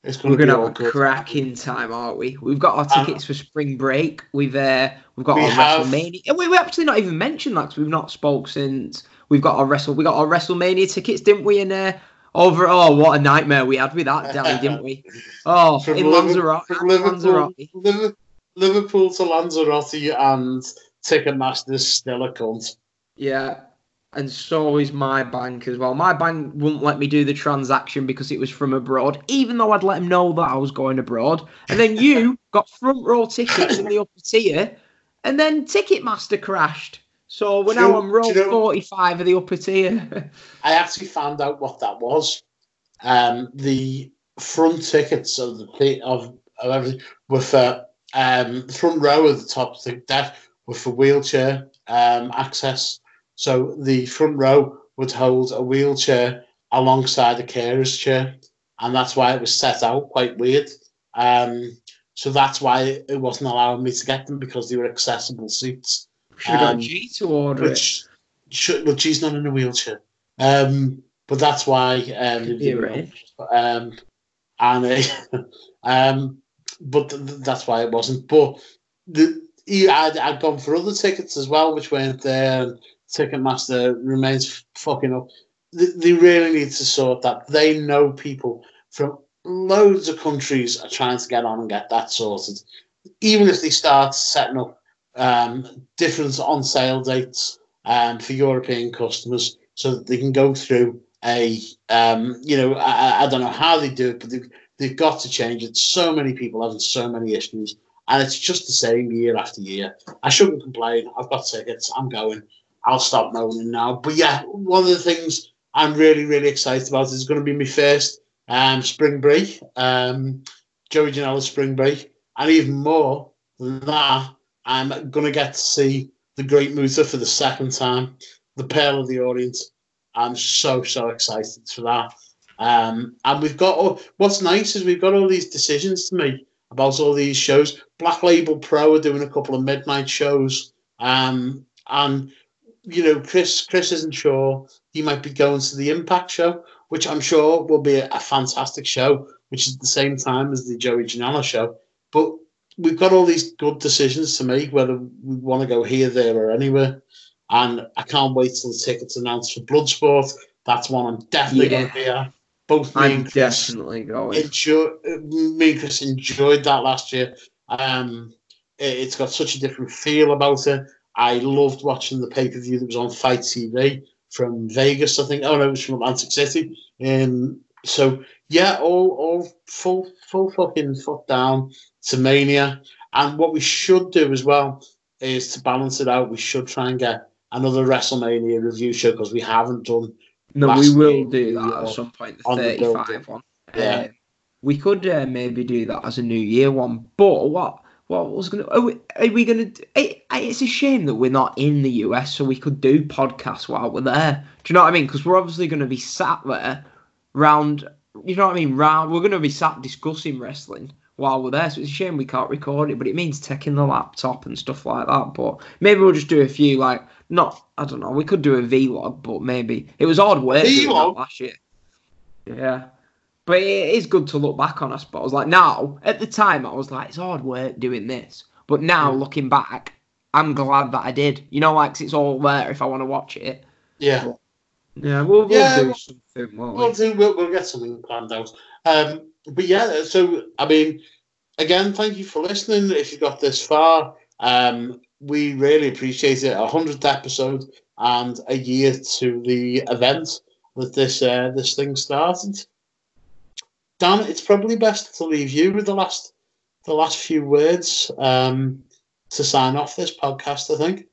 It's going We're to be gonna have a good. cracking time, aren't we? We've got our Um, tickets for spring break. We've uh, we've got We our have- WrestleMania. And we we actually not even mentioned that because we've not spoke since we've got our wrestle. We got our WrestleMania tickets, didn't we? And uh, over oh, what a nightmare we had with that, Delhi, didn't we? [LAUGHS] Oh, From in Liverpool, Lanzarote, Liverpool, Lanzarote. Liverpool, to Lanzarote, and Ticketmaster's still a cunt. Yeah. And so is my bank as well. My bank wouldn't let me do the transaction because it was from abroad, even though I'd let him know that I was going abroad. And then you [LAUGHS] got front row tickets in the upper tier, and then Ticketmaster crashed. So we're now on row you know- 45 of the upper tier. [LAUGHS] I actually found out what that was. Um, the front tickets of the of, of everything were for um, the front row of the top the deck were for wheelchair um, access. So the front row would hold a wheelchair alongside a carer's chair, and that's why it was set out quite weird. Um, so that's why it wasn't allowing me to get them because they were accessible seats Should have got Um, G to order it. which should, well, she's not in a wheelchair. Um, but that's why um, Could be arranged. um, and uh, [LAUGHS] um, but th- th- that's why it wasn't. But the yeah, I'd, I'd gone for other tickets as well, which weren't there. And Ticketmaster remains fucking up. They, they really need to sort that. They know people from loads of countries are trying to get on and get that sorted. Even if they start setting up um, different on sale dates um, for European customers so that they can go through a, um, you know, I, I don't know how they do it, but they've, they've got to change it. So many people having so many issues, and it's just the same year after year. I shouldn't complain. I've got tickets. I'm going. I'll stop moaning now. But yeah, one of the things I'm really, really excited about is going to be my first um, spring break, um, Joey Janela's spring break, and even more than that, I'm going to get to see the Great Muta for the second time, the Pearl of the Orient. I'm so, so excited for that. Um, and we've got, all, what's nice is we've got all these decisions to make about all these shows. Black Label Pro are doing a couple of midnight shows. Um, and, you know, Chris Chris isn't sure. He might be going to the Impact show, which I'm sure will be a, a fantastic show, which is at the same time as the Joey Janela show. But we've got all these good decisions to make, whether we want to go here, there, or anywhere. And I can't wait till the tickets announced for Bloodsport. That's one I'm definitely going to be at. Both me I'm and Chris definitely going. enjoy, me and Chris enjoyed that last year. Um, it, it's got such a different feel about it. I loved watching the pay per view that was on FITE TV from Vegas. I think. Oh no, it was from Atlantic City. Um, so yeah, all all full full fucking foot down to Mania. And what we should do as well is to balance it out. We should try and get another WrestleMania review show because we haven't done No, we will do that uh, at some point. The on 35 building. one. Yeah. Um, we could uh, maybe do that as a New Year one. But what? What was gonna? Are we, are we gonna? It, it's a shame that we're not in the US, so we could do podcasts while we're there. Do you know what I mean? Because we're obviously going to be sat there, round. You know what I mean? Round. We're going to be sat discussing wrestling while we're there. So it's a shame we can't record it. But it means taking the laptop and stuff like that. But maybe we'll just do a few like not. I don't know. We could do a vlog, but maybe it was hard work doing that Vlog? last year. Yeah. But it is good to look back on, I suppose. Like now, at the time, I was like, it's hard work doing this. But now, looking back, I'm glad that I did. You know, like 'cause it's all there if I want to watch it. yeah. Yeah, we'll, we'll Yeah, do well- something, won't We'll we? do. We'll, we'll get something planned out. Um, but yeah, so I mean, again, thank you for listening. If you got this far, um, we really appreciate it. A hundredth episode and a year to the event that this uh, this thing started. Dan, it's probably best to leave you with the last the last few words um, to sign off this podcast. I think.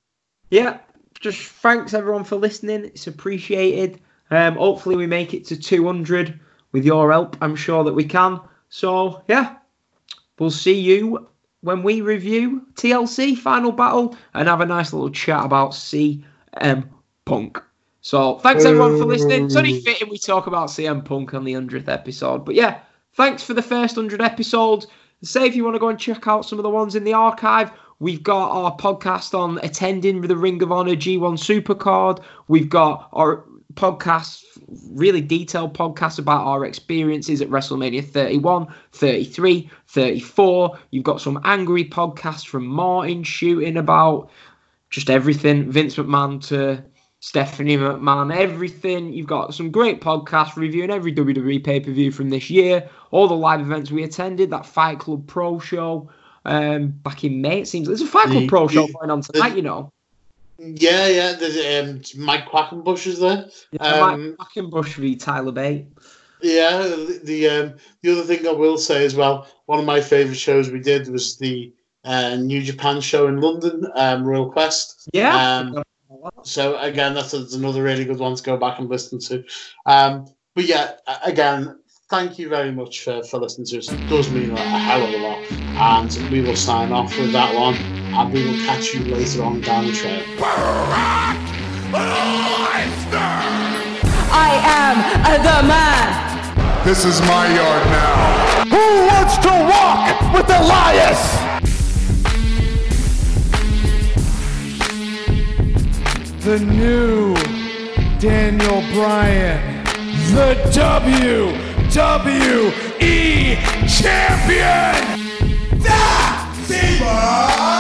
Yeah, just thanks everyone for listening. It's appreciated. Um, hopefully, we make it to 200 with your help. I'm sure that we can. So, yeah, we'll see you when we review TLC Final Battle and have a nice little chat about CM Punk. So thanks everyone for listening. It's only fitting we talk about CM Punk on the 100th episode. But yeah, thanks for the first 100 episodes. Say if you want to go and check out some of the ones in the archive, we've got our podcast on attending the Ring of Honor G1 Supercard. We've got our podcast, really detailed podcast about our experiences at WrestleMania 31, 33, 34. You've got some angry podcasts from Martin shooting about just everything, Vince McMahon to Stephanie McMahon, everything. You've got some great podcasts reviewing every WWE pay per view from this year, all the live events we attended, that Fight Club Pro show um, back in May. It seems there's a Fight Club Pro show going on tonight, you know. Yeah, yeah. There's um, Mike Quackenbush is there. Yeah, Um, Mike Bush v Tyler Bate. Yeah, the the, um, the other thing I will say as well, one of my favourite shows we did was the uh, New Japan show in London, um, Royal Quest. Yeah. Um, So again, that's, that's another really good one to go back and listen to. Um, but yeah, again, thank you very much for, for listening to us. It does mean a hell of a lot. And we will sign off with that one, and we will catch you later on down the trail. I am uh, the man. This is my yard now. Who wants to walk with Elias? the new Daniel Bryan, the WWE champion, the